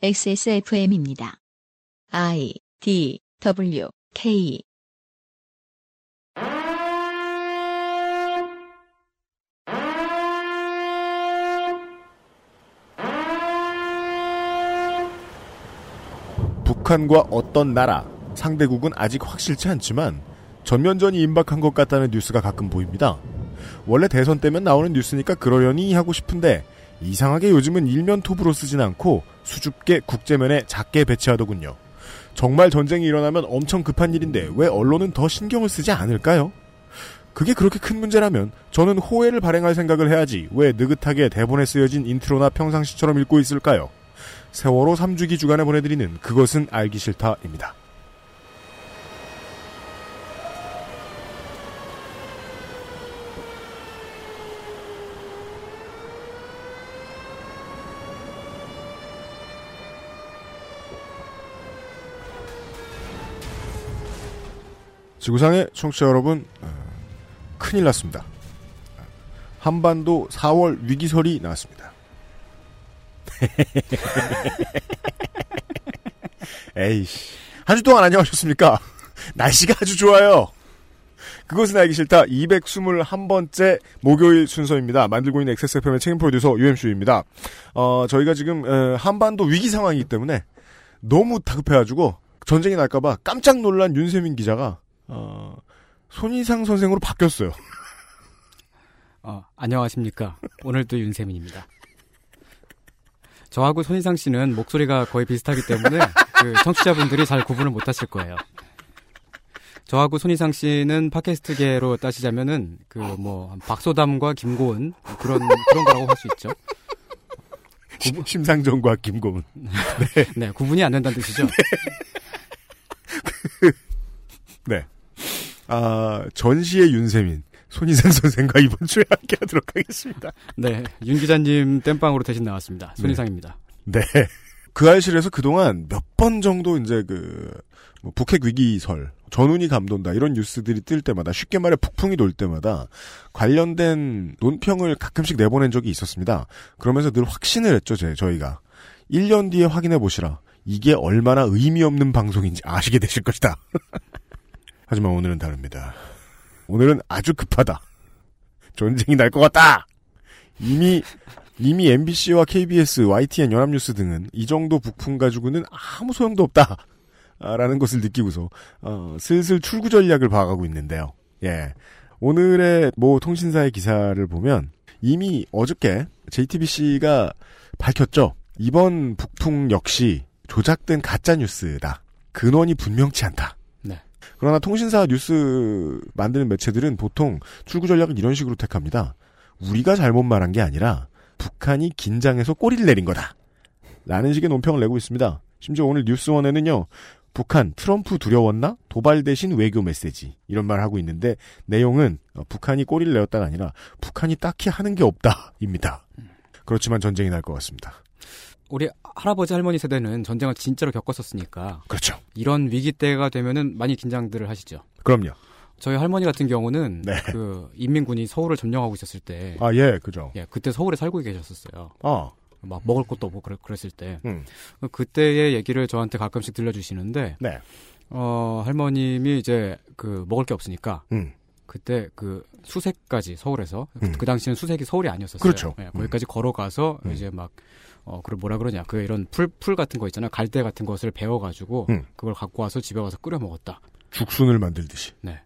XSFM입니다. I D W K 북한과 어떤 나라, 상대국은 아직 확실치 않지만 전면전이 임박한 것 같다는 뉴스가 가끔 보입니다. 원래 대선 때면 나오는 뉴스니까 그러려니 하고 싶은데 이상하게 요즘은 일면 톱으로 쓰진 않고 수줍게 국제면에 작게 배치하더군요. 정말 전쟁이 일어나면 엄청 급한 일인데 왜 언론은 더 신경을 쓰지 않을까요? 그게 그렇게 큰 문제라면 저는 호외를 발행할 생각을 해야지 왜 느긋하게 대본에 쓰여진 인트로나 평상시처럼 읽고 있을까요? 세월호 3주기 주간에 보내드리는 그것은 알기 싫다입니다. 지구상의 청취자 여러분, 어, 큰일 났습니다. 한반도 4월 위기설이 나왔습니다. 에이씨. 한 주 동안 안녕하셨습니까? 날씨가 아주 좋아요. 그것은 알기 싫다. 221번째 목요일 순서입니다. 만들고 있는 XSFM의 책임 프로듀서 UMC입니다. 어, 저희가 지금, 에, 한반도 위기 상황이기 때문에 너무 다급해가지고 전쟁이 날까봐 깜짝 놀란 윤세민 기자가, 어, 손희상 선생으로 바뀌었어요. 어, 안녕하십니까. 오늘도 윤세민입니다. 저하고 손희상 씨는 목소리가 거의 비슷하기 때문에 그 청취자분들이 잘 구분을 못 하실 거예요. 저하고 손희상 씨는 팟캐스트계로 따지자면은 그 뭐 박소담과 김고은 그런 그런 거라고 할 수 있죠. 구분, 심상정과 김고은. 네. 네, 구분이 안 된다는 뜻이죠. 네. 아, 전시의 윤세민, 손희상 선생과 이번 주에 함께 하도록 하겠습니다. 네, 윤 기자님 땜빵으로 대신 나왔습니다. 손희상입니다. 네. 그 알실에서 그동안 몇 번 정도 이제 그, 뭐 북핵 위기설, 전운이 감돈다 이런 뉴스들이 뜰 때마다 쉽게 말해 북풍이 돌 때마다 관련된 논평을 가끔씩 내보낸 적이 있었습니다. 그러면서 늘 확신을 했죠, 제, 저희가. 1년 뒤에 확인해 보시라. 이게 얼마나 의미 없는 방송인지 아시게 되실 것이다. 하지만 오늘은 다릅니다. 오늘은 아주 급하다. 전쟁이 날 것 같다. 이미 이미 MBC와 KBS, YTN, 연합뉴스 등은 이 정도 북풍 가지고는 아무 소용도 없다. 라는 것을 느끼고서 어, 슬슬 출구 전략을 봐가고 있는데요. 예. 오늘의 모 통신사의 기사를 보면 이미 어저께 JTBC가 밝혔죠. 이번 북풍 역시 조작된 가짜 뉴스다. 근원이 분명치 않다. 네. 그러나 통신사 뉴스 만드는 매체들은 보통 출구 전략을 이런 식으로 택합니다. 우리가 잘못 말한 게 아니라 북한이 긴장해서 꼬리를 내린 거다. 라는 식의 논평을 내고 있습니다. 심지어 오늘 뉴스원에는요. 북한 트럼프 두려웠나? 도발 대신 외교 메시지 이런 말 하고 있는데 내용은 어, 북한이 꼬리를 내었다가 아니라 북한이 딱히 하는 게 없다입니다. 그렇지만 전쟁이 날 것 같습니다. 우리 할아버지 할머니 세대는 전쟁을 진짜로 겪었었으니까 그렇죠. 이런 위기 때가 되면은 많이 긴장들을 하시죠. 그럼요. 저희 할머니 같은 경우는 네. 그 인민군이 서울을 점령하고 있었을 때 아, 예, 그죠. 예, 그때 서울에 살고 계셨었어요. 아, 막 먹을 것도 없고 그랬, 그랬을 때 음, 그때의 얘기를 저한테 가끔씩 들려주시는데 네. 어 할머님이 이제 그 먹을 게 없으니까 음, 그때 그 수색까지 서울에서 음. 그 당시는 수색이 서울이 아니었었어요. 그렇죠. 예, 거기까지 걸어가서 음. 이제 막 어, 그걸 뭐라 그러냐. 그 이런 풀, 풀 같은 거 있잖아요. 갈대 같은 것을 베어가지고 음. 그걸 갖고 와서 집에 와서 끓여 먹었다. 죽순을 만들듯이. 네.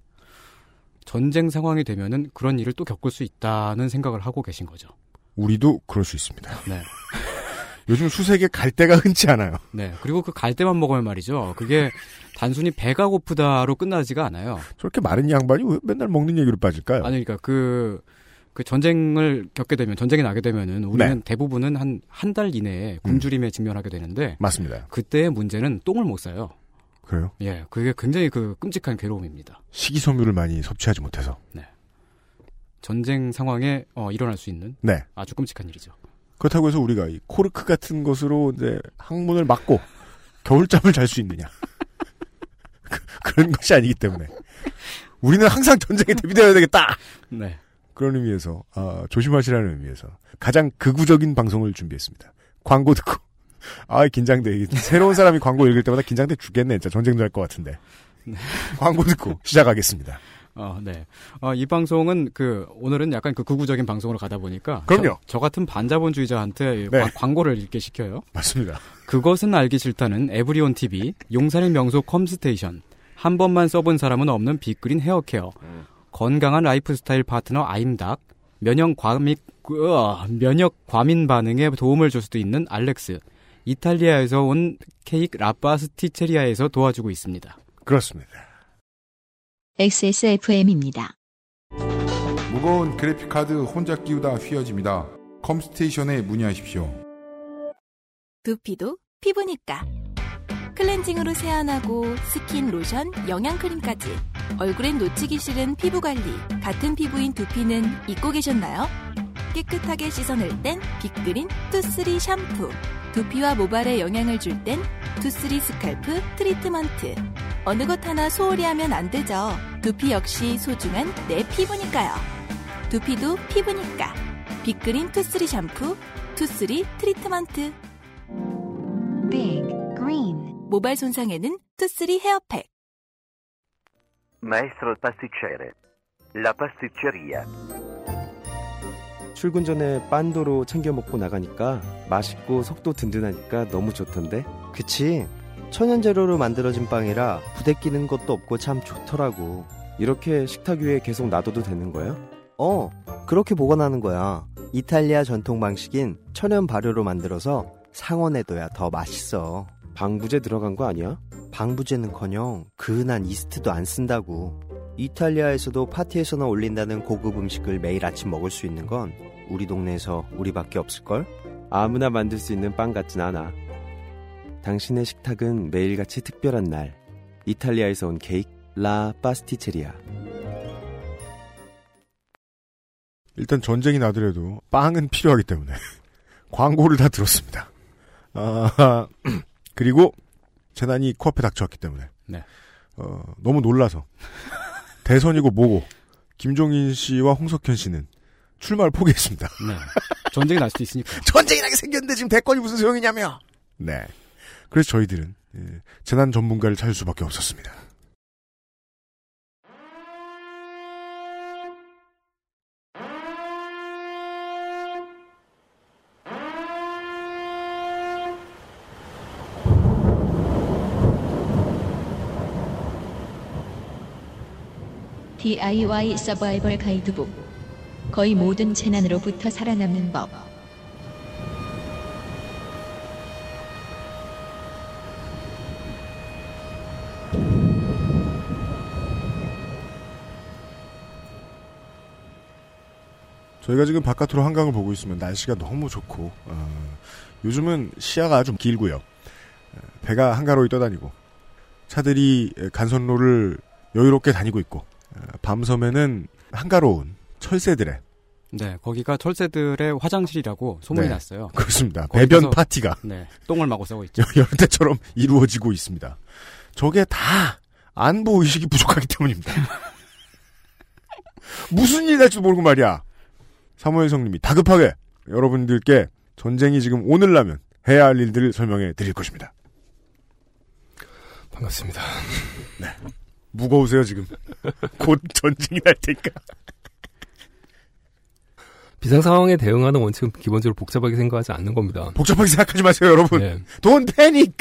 전쟁 상황이 되면은 그런 일을 또 겪을 수 있다는 생각을 하고 계신 거죠. 우리도 그럴 수 있습니다. 네. 요즘 수색에 갈 데가 흔치 않아요. 네. 그리고 그 갈대만 먹으면 말이죠. 그게 단순히 배가 고프다로 끝나지가 않아요. 저렇게 마른 양반이 왜 맨날 먹는 얘기로 빠질까요? 아니, 그러니까 그, 그 전쟁을 겪게 되면, 전쟁이 나게 되면은 우리는 네. 대부분은 한, 한 달 이내에 굶주림에 직면하게 되는데, 맞습니다. 그때의 문제는 똥을 못 싸요. 그래요? 예, 그게 굉장히 그 끔찍한 괴로움입니다. 식이섬유를 많이 섭취하지 못해서. 전쟁 상황에 어, 일어날 수 있는 네. 아주 끔찍한 일이죠. 그렇다고 해서 우리가 이 코르크 같은 것으로 이제 항문을 막고 겨울잠을 잘 수 있느냐. 그, 런 것이 아니기 때문에. 우리는 항상 전쟁에 대비되어야 되겠다! 네. 그런 의미에서, 아, 조심하시라는 의미에서 가장 극우적인 방송을 준비했습니다. 광고 듣고 아, 긴장돼. 새로운 사람이 광고 읽을 때마다 긴장돼 죽겠네. 진짜 전쟁도 할 것 같은데. 광고 듣고 시작하겠습니다. 어, 네. 어, 이 방송은 그 오늘은 약간 그 극우적인 방송으로 가다 보니까 그럼요. 저, 저 같은 반자본주의자한테 네. 과- 광고를 읽게 시켜요. 맞습니다. 그것은 알기 싫다는 에브리온 TV, 용산의 명소 컴스테이션, 한 번만 써본 사람은 없는 빅그린 헤어케어, 건강한 라이프 스타일 파트너 아임닭, 면역 과민 으아, 면역 과민 반응에 도움을 줄 수도 있는 알렉스, 이탈리아에서 온 케이크 라파스티체리아에서 도와주고 있습니다. 그렇습니다. XSFM입니다. 무거운 그래픽카드 혼자 끼우다 휘어집니다. 컴스테이션에 문의하십시오. 두피도 피부니까. 클렌징으로 세안하고 스킨, 로션, 영양크림까지. 얼굴엔 놓치기 싫은 피부 관리. 같은 피부인 두피는 잊고 계셨나요? 깨끗하게 씻어낼 땐 빅그린 two three 샴푸. 두피와 모발에 영양을 줄 땐 two three scalp 트리트먼트. 어느 것 하나 소홀히 하면 안 되죠. 두피 역시 소중한 내 피부니까요. 두피도 피부니까. 빅그린 two three 샴푸, two three 트리트먼트. Big Green. 모발 손상에는 two three hair pack. Maestro pasticcere. La pasticceria. 출근 전에 빤도로 챙겨 먹고 나가니까 맛있고 속도 든든하니까 너무 좋던데. 그치. 천연 재료로 만들어진 빵이라 부대 끼는 것도 없고 참 좋더라고. 이렇게 식탁 위에 계속 놔둬도 되는 거야? 어, 그렇게 보관하는 거야. 이탈리아 전통 방식인 천연 발효로 만들어서 상온에둬야 더 맛있어. 방부제 들어간 거 아니야? 방부제는커녕 그은한 이스트도 안 쓴다고. 이탈리아에서도 파티에서나 올린다는 고급 음식을 매일 아침 먹을 수 있는 건 우리 동네에서 우리밖에 없을걸? 아무나 만들 수 있는 빵 같진 않아. 당신의 식탁은 매일같이 특별한 날. 이탈리아에서 온 케이크 라 파스티체리아. 일단 전쟁이 나더라도 빵은 필요하기 때문에 광고를 다 들었습니다. 아, 그리고 재난이 코앞에 닥쳐왔기 때문에 네. 어, 너무 놀라서 대선이고 뭐고 김종인 씨와 홍석현 씨는 출마를 포기했습니다. 네. 전쟁이 날 수도 있으니까. 전쟁이 나게 생겼는데 지금 대권이 무슨 소용이냐며. 네. 그래서 저희들은 예, 재난 전문가를 찾을 수밖에 없었습니다. DIY 서바이벌 가이드북. 거의 모든 재난으로부터 살아남는 법. 저희가 지금 바깥으로 한강을 보고 있으면 날씨가 너무 좋고 어, 요즘은 시야가 아주 길고요. 어, 배가 한가로이 떠다니고 차들이 간선로를 여유롭게 다니고 있고 어, 밤섬에는 한가로운 철새들의 네, 거기가 철새들의 화장실이라고 소문이 네. 났어요. 그렇습니다. 배변 파티가 네, 똥을 마구 싸고 있죠. 때처럼 이루어지고 있습니다. 저게 다 안보 의식이 부족하기 때문입니다. 무슨 일이 날지도 모르고 말이야. 사무엘 성님이 다급하게 여러분들께 전쟁이 지금 오늘 라면 해야 할 일들을 설명해 드릴 것입니다. 반갑습니다. 무거우세요 지금. 곧 전쟁이 날 테니까. 비상 상황에 대응하는 원칙은 기본적으로 복잡하게 생각하지 않는 겁니다. 복잡하게 생각하지 마세요 여러분. 네. Don't panic.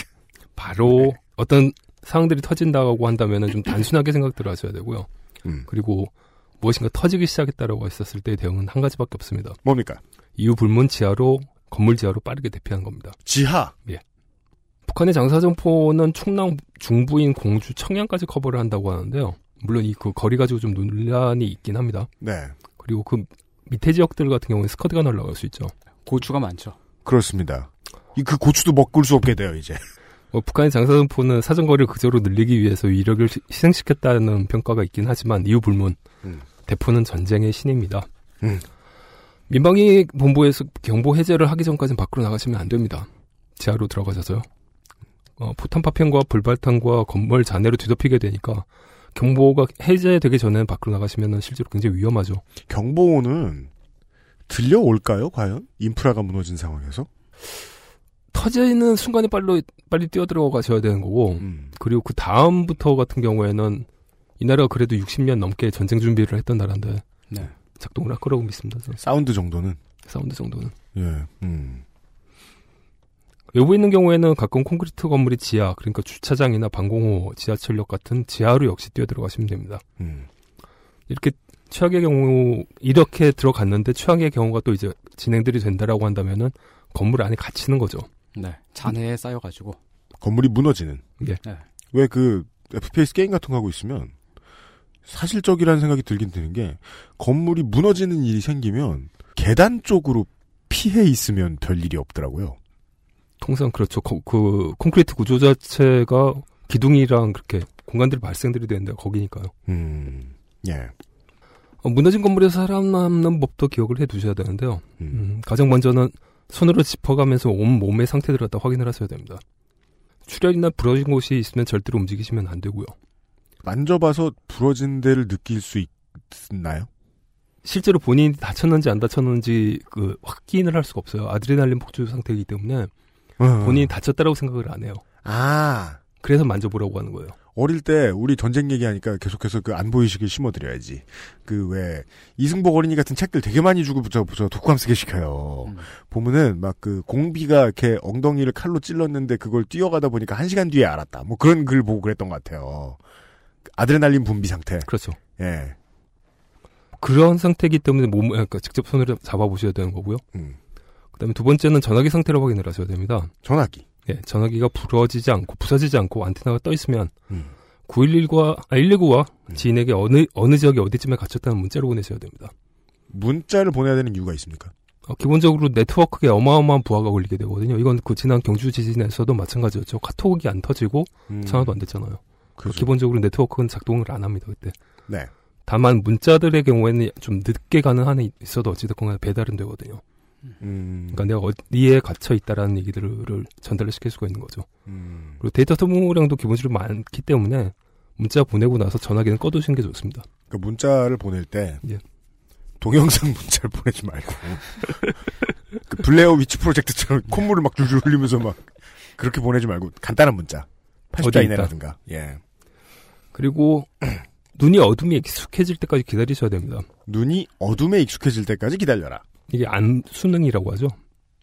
바로 어떤 상황들이 터진다고 한다면 좀 단순하게 생각들을 하셔야 되고요. 음, 그리고 무엇인가 터지기 시작했다라고 했었을 때 대응은 한 가지밖에 없습니다. 뭡니까? 이후 불문 지하로 건물 지하로 빠르게 대피하는 겁니다. 지하. 북한의 장사정포는 충남 중부인 공주 청양까지 커버를 한다고 하는데요. 물론 이 그 거리 가지고 좀 논란이 있긴 합니다. 네. 그리고 그 밑에 지역들 같은 경우는 스커드가 날라갈 수 있죠. 고추가 많죠. 그렇습니다. 이 그 고추도 먹을 수 없게 돼요 이제. 뭐 북한의 장사정포는 사정거리를 그저로 늘리기 위해서 위력을 시- 희생시켰다는 평가가 있긴 하지만 이유 불문. 음. 대포는 전쟁의 신입니다. 음. 민방위 본부에서 경보 해제를 하기 전까지는 밖으로 나가시면 안 됩니다. 지하로 들어가셔서요. 어, 포탄 파편과 불발탄과 건물 잔해로 뒤덮이게 되니까 경보가 해제되기 전에 밖으로 나가시면 실제로 굉장히 위험하죠. 경보는 들려올까요 과연? 인프라가 무너진 상황에서? 터지는 순간에 빨리 빨리 뛰어들어 가셔야 되는 거고 음. 그리고 그 다음부터 같은 경우에는 이 나라가 그래도 60년 넘게 전쟁 준비를 했던 나라인데 네. 작동을 할 거라고 믿습니다. 저는. 사운드 정도는 사운드 정도는. 예. 음. 외부에 있는 경우에는 가끔 콘크리트 건물이 지하, 그러니까 주차장이나 방공호, 지하철역 같은 지하로 역시 뛰어 들어가시면 됩니다. 음. 이렇게 최악의 경우, 이렇게 들어갔는데 최악의 경우가 또 이제 진행들이 된다라고 한다면은 건물 안에 갇히는 거죠. 네. 잔해에 쌓여가지고. 건물이 무너지는. 예. 네. 왜 그 FPS 게임 같은 거 하고 있으면 사실적이라는 생각이 들긴 드는 게 건물이 무너지는 일이 생기면 계단 쪽으로 피해 있으면 별 일이 없더라고요. 통상 그렇죠. 거- 그 콘크리트 구조 자체가 기둥이랑 그렇게 공간들이 발생들이 되는데 거기니까요. 음. 예. 어, 무너진 건물에서 살아남는 법도 기억을 해 두셔야 되는데요. 음. 음, 가장 먼저는 손으로 짚어가면서 온 몸의 상태를 갖다 확인을 하셔야 됩니다. 출혈이나 부러진 곳이 있으면 절대로 움직이시면 안 되고요. 만져봐서 부러진 데를 느낄 수 있나요? 실제로 본인이 다쳤는지 안 다쳤는지 그 확인을 할 수가 없어요. 아드레날린 폭주 상태이기 때문에 본인이 다쳤다라고 생각을 안 해요. 아. 그래서 만져보라고 하는 거예요. 어릴 때 우리 전쟁 얘기하니까 계속해서 그 안보의식을 심어드려야지. 그 왜 이승복 어린이 같은 책들 되게 많이 주고 저, 저 독감 쓰게 시켜요. 음. 보면은 막 그 공비가 이렇게 엉덩이를 칼로 찔렀는데 그걸 뛰어가다 보니까 한 시간 뒤에 알았다. 뭐 그런 글 보고 그랬던 것 같아요. 아드레날린 분비 상태. 그렇죠. 예. 그런 상태이기 때문에 몸, 그러니까 직접 손으로 잡아보셔야 되는 거고요. 음. 그 다음에 두 번째는 전화기 상태를 확인을 하셔야 됩니다. 전화기. 예, 전화기가 부러지지 않고 부서지지 않고 안테나가 떠 있으면 음. 911과 아, 119와 지인에게 어느 어느 지역에 어디쯤에 갇혔다는 문자를 보내셔야 됩니다. 문자를 보내야 되는 이유가 있습니까? 어, 기본적으로 네트워크에 어마어마한 부하가 걸리게 되거든요. 이건 그 지난 경주 지진에서도 마찬가지였죠. 카톡이 안 터지고 음. 전화도 안 됐잖아요. 그죠. 기본적으로 네트워크는 작동을 안 합니다 그때. 네. 다만 문자들의 경우에는 좀 늦게 가는 한이 있어도 어찌됐건 간에 배달은 되거든요. 음. 그러니까 내가 어디에 갇혀 있다라는 얘기들을 전달을 시킬 수가 있는 거죠. 음. 그리고 데이터 소모량도 기본적으로 많기 때문에 문자 보내고 나서 전화기는 꺼두시는 게 좋습니다. 그 문자를 보낼 때 예. 동영상 문자를 보내지 말고 그 블레어 위치 프로젝트처럼 콧물을 막 줄줄 흘리면서 막 그렇게 보내지 말고 간단한 문자 80자 어디 있다. 이내라든가 예 그리고 눈이 어둠이 익숙해질 때까지 기다리셔야 됩니다. 눈이 어둠에 익숙해질 때까지 기다려라. 이게 안 수능이라고 하죠.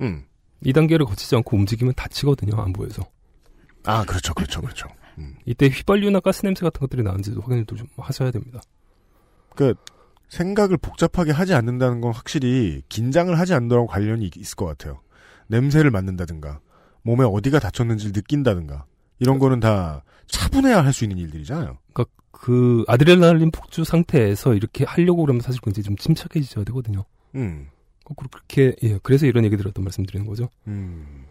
음. 이 단계를 거치지 않고 움직이면 다치거든요. 안 보여서. 아 그렇죠 그렇죠 그렇죠. 이때 휘발유나 가스 냄새 같은 것들이 나는지도 확인을 좀 하셔야 됩니다. 그 생각을 복잡하게 하지 않는다는 건 확실히 긴장을 하지 않는다고 관련이 있을 것 같아요. 냄새를 맡는다든가 몸에 어디가 다쳤는지를 느낀다든가 이런 거는 다 차분해야 할 수 있는 일들이잖아요. 그러니까 그 아드레날린 폭주 상태에서 이렇게 하려고 그러면 사실 굉장히 좀 침착해지셔야 되거든요. 음. 그렇게 예, 그래서 이런 얘기 들었던 말씀드리는 거죠. 음.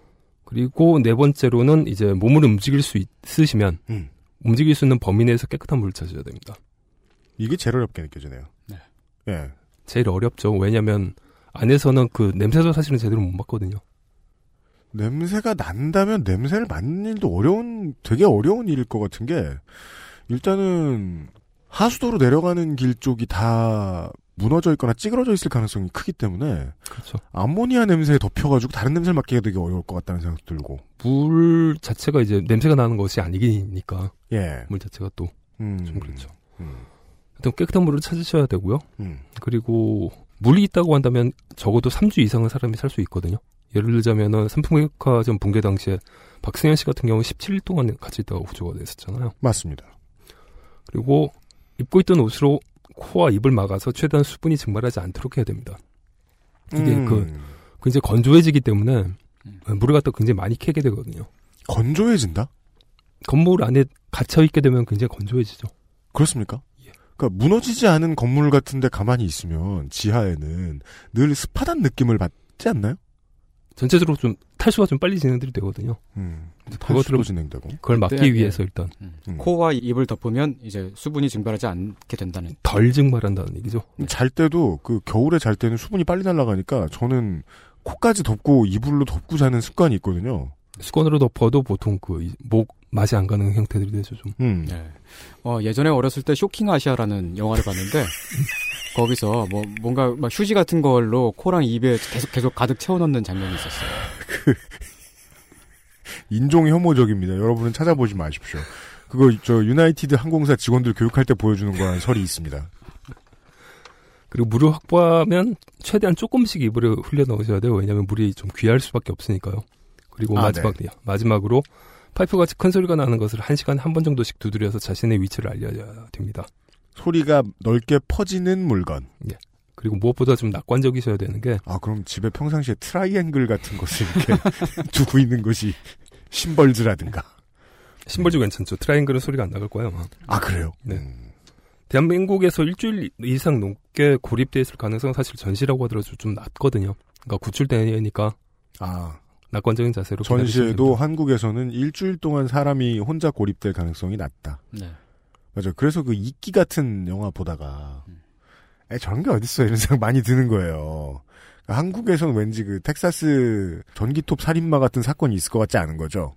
그리고 네 번째로는 이제 몸을 움직일 수 있으시면 음. 움직일 수 있는 범위 내에서 깨끗한 물을 찾으셔야 됩니다. 이게 제일 어렵게 느껴지네요. 네. 예. 제일 어렵죠. 왜냐하면 안에서는 그 냄새도 사실은 제대로 못 맡거든요. 냄새가 난다면 냄새를 맡는 일도 어려운, 되게 어려운 일일 것 같은 게, 일단은, 하수도로 내려가는 길 쪽이 다 무너져 있거나 찌그러져 있을 가능성이 크기 때문에, 그렇죠. 암모니아 냄새에 덮여가지고 다른 냄새를 맡기가 되게 어려울 것 같다는 생각도 들고, 물 자체가 이제 냄새가 나는 것이 아니니까 예. 물 자체가 또좀 음. 그렇죠. 음. 하여튼 깨끗한 물을 찾으셔야 되고요. 음. 그리고 물이 있다고 한다면 적어도 3주 이상은 사람이 살 수 있거든요. 예를 들자면은 삼풍백화점 붕괴 당시에 박승현 씨 같은 경우는 17일 동안 같이 있다가 구조가 됐었잖아요. 맞습니다. 그리고 입고 있던 옷으로 코와 입을 막아서 최대한 수분이 증발하지 않도록 해야 됩니다. 이게 음. 그 굉장히 건조해지기 때문에 물을 갖다 굉장히 많이 캐게 되거든요. 건조해진다? 건물 안에 갇혀 있게 되면 굉장히 건조해지죠. 그렇습니까? 그러니까 무너지지 않은 건물 같은데 가만히 있으면 지하에는 늘 습하단 느낌을 받지 않나요? 전체적으로 좀 탈수가 좀 빨리 진행들이 되거든요. 음. 탈수도 진행되고. 그걸 막기 네, 위해서 네. 일단 음. 코와 입을 덮으면 이제 수분이 증발하지 않게 된다는. 덜 증발한다는 얘기죠. 잘 때도 그 겨울에 잘 때는 수분이 빨리 날아가니까 저는 코까지 덮고 이불로 덮고 자는 습관이 있거든요. 수건으로 덮어도 보통 그 목 맛이 안 가는 형태들이 되죠 좀. 음. 네. 어, 예전에 어렸을 때 쇼킹 아시아라는 영화를 봤는데 거기서 뭐 뭔가 막 휴지 같은 걸로 코랑 입에 계속 계속 가득 채워 넣는 장면이 있었어요. 인종 혐오적입니다. 여러분은 찾아보지 마십시오. 그거 저 유나이티드 항공사 직원들 교육할 때 보여주는 거라는 설이 있습니다. 그리고 물을 확보하면 최대한 조금씩 입으로 흘려 넣으셔야 돼요. 왜냐하면 물이 좀 귀할 수밖에 없으니까요. 그리고 아, 마지막 마지막으로 파이프 같이 큰 소리가 나는 것을 한 시간 한 번 정도씩 두드려서 자신의 위치를 알려야 됩니다. 소리가 넓게 퍼지는 물건. 그리고 무엇보다 좀 낙관적이셔야 되는 게 아 그럼 집에 평상시에 트라이앵글 같은 것을 이렇게 두고 있는 것이 심벌즈라든가. 심벌도 괜찮죠. 트라이앵글은 소리가 안 나갈 거예요. 아마. 아 그래요? 네. 음. 대한민국에서 일주일 이상 넘게 고립돼 있을 가능성은 사실 전시라고 하더라도 좀 낮거든요. 그러니까 구출되니까 아 낙관적인 자세로 전시에도 한국에서는 일주일 동안 사람이 혼자 고립될 가능성이 낮다. 네. 맞아요. 그래서 그 이끼 같은 영화 보다가 에 저런 게 어딨어 이런 생각 많이 드는 거예요. 그러니까 한국에서는 왠지 그 텍사스 전기톱 살인마 같은 사건이 있을 것 같지 않은 거죠.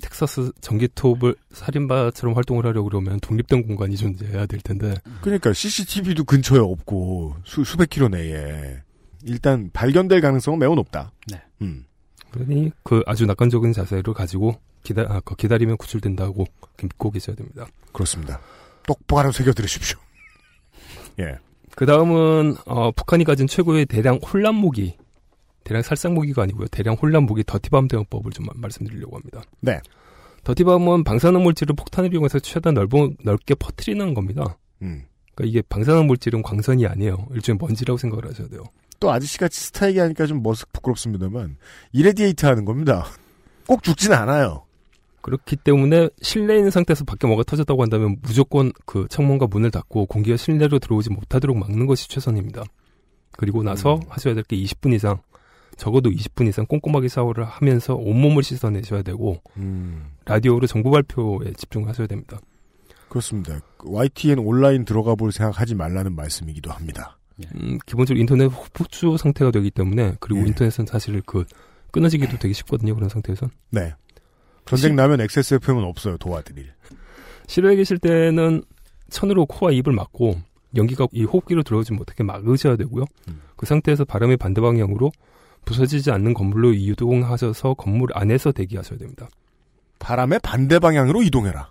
텍사스 전기톱을 살인마처럼 활동을 하려고 그러면 독립된 공간이 존재해야 될 텐데 그러니까 CCTV도 근처에 없고 수, 수백 킬로 내에 일단 발견될 가능성은 매우 높다. 네. 음. 그러니 그 아주 낙관적인 자세를 가지고 기다 아, 그 기다리면 구출된다고 믿고 계셔야 됩니다. 그렇습니다. 똑바로 새겨 들으십시오. 예. 그 다음은 어, 북한이 가진 최고의 대량 혼란 무기, 대량 살상 무기가 아니고요. 대량 혼란 무기 더티밤 대응법을 좀 말씀드리려고 합니다. 네. 더티밤은 방사능 물질을 폭탄을 이용해서 최대한 넓어, 넓게 퍼뜨리는 겁니다. 음. 그러니까 이게 방사능 물질은 광선이 아니에요. 일종의 먼지라고 생각을 하셔야 돼요. 또 아저씨같이 스타일이 하니까 좀 머쓱 부끄럽습니다만 이레디에이트 하는 겁니다. 꼭 죽진 않아요. 그렇기 때문에 실내에 있는 상태에서 밖에 뭐가 터졌다고 한다면 무조건 그 창문과 문을 닫고 공기가 실내로 들어오지 못하도록 막는 것이 최선입니다. 그리고 나서 하셔야 될 게 20분 이상, 적어도 20분 이상 꼼꼼하게 샤워를 하면서 온몸을 씻어내셔야 되고 음. 라디오로 정보 발표에 집중하셔야 됩니다. 그렇습니다. 그 YTN 온라인 들어가 볼 생각 하지 말라는 말씀이기도 합니다. 음, 기본적으로 인터넷 호주 상태가 되기 때문에 그리고 예. 인터넷은 사실 그 끊어지기도 되게 쉽거든요. 그런 상태에선. 네. 전쟁 나면 XSFM은 없어요. 도와드릴. 실외에 계실 때는 천으로 코와 입을 막고 연기가 이 호흡기로 들어오지 못하게 막으셔야 되고요. 음. 그 상태에서 바람의 반대 방향으로 부서지지 않는 건물로 이동하셔서 건물 안에서 대기하셔야 됩니다. 바람의 반대 방향으로 이동해라.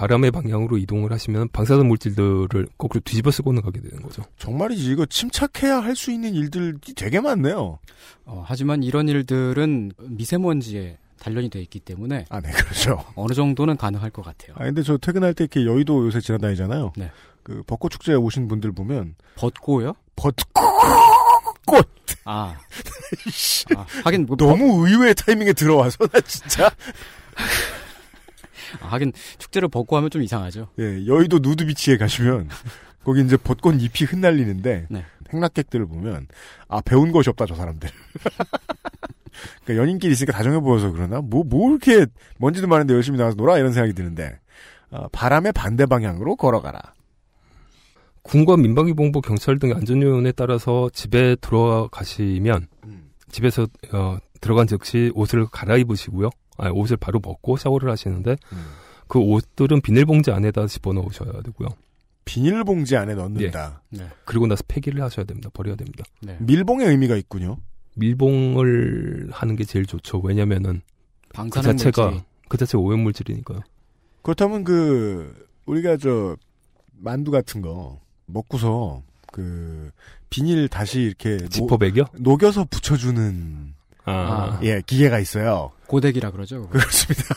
바람의 방향으로 이동을 하시면 방사선 물질들을 거꾸로 뒤집어 쓰고는 가게 되는 거죠. 정말이지 이거 침착해야 할 수 있는 일들이 되게 많네요. 어, 하지만 이런 일들은 미세먼지에 단련이 돼 있기 때문에 아, 네, 그렇죠. 어느 정도는 가능할 것 같아요. 아, 근데 저 퇴근할 때 이렇게 여의도 요새 지나다니잖아요. 네. 그 벚꽃 축제에 오신 분들 보면 벚고요? 벚꽃 아, 아 하긴 뭐, 너무 의외의 타이밍에 들어와서 나 진짜 아, 하긴 축제를 벚고 하면 좀 이상하죠. 예, 여의도 누드비치에 가시면 거기 이제 벚꽃 잎이 흩날리는데 네. 행락객들을 보면 아 배운 것이 없다 저 사람들. 그러니까 연인끼리 있으니까 다정해 보여서 그러나 뭐뭐 이렇게 먼지도 많은데 열심히 나가서 놀아 이런 생각이 드는데 아, 바람의 반대 방향으로 걸어가라. 군과 민방위본부 경찰 등의 안전요원에 따라서 집에 들어가시면 집에서 어, 들어간 즉시 옷을 갈아입으시고요. 아니, 옷을 바로 벗고 샤워를 하시는데 그 옷들은 비닐봉지 안에다 집어넣으셔야 되고요. 비닐봉지 안에 넣는다. 네. 그리고 나서 폐기를 하셔야 됩니다. 버려야 됩니다. 네. 밀봉의 의미가 있군요. 밀봉을 하는 게 제일 좋죠. 왜냐면은 그 자체가 물질이 그 자체 오염 물질이니까요. 그렇다면 그 우리가 저 만두 같은 거 먹고서 그 비닐 다시 이렇게 노- 지퍼백이요? 녹여서 붙여주는 아, 예 기계가 있어요. 고데기라 그러죠. 그거. 그렇습니다.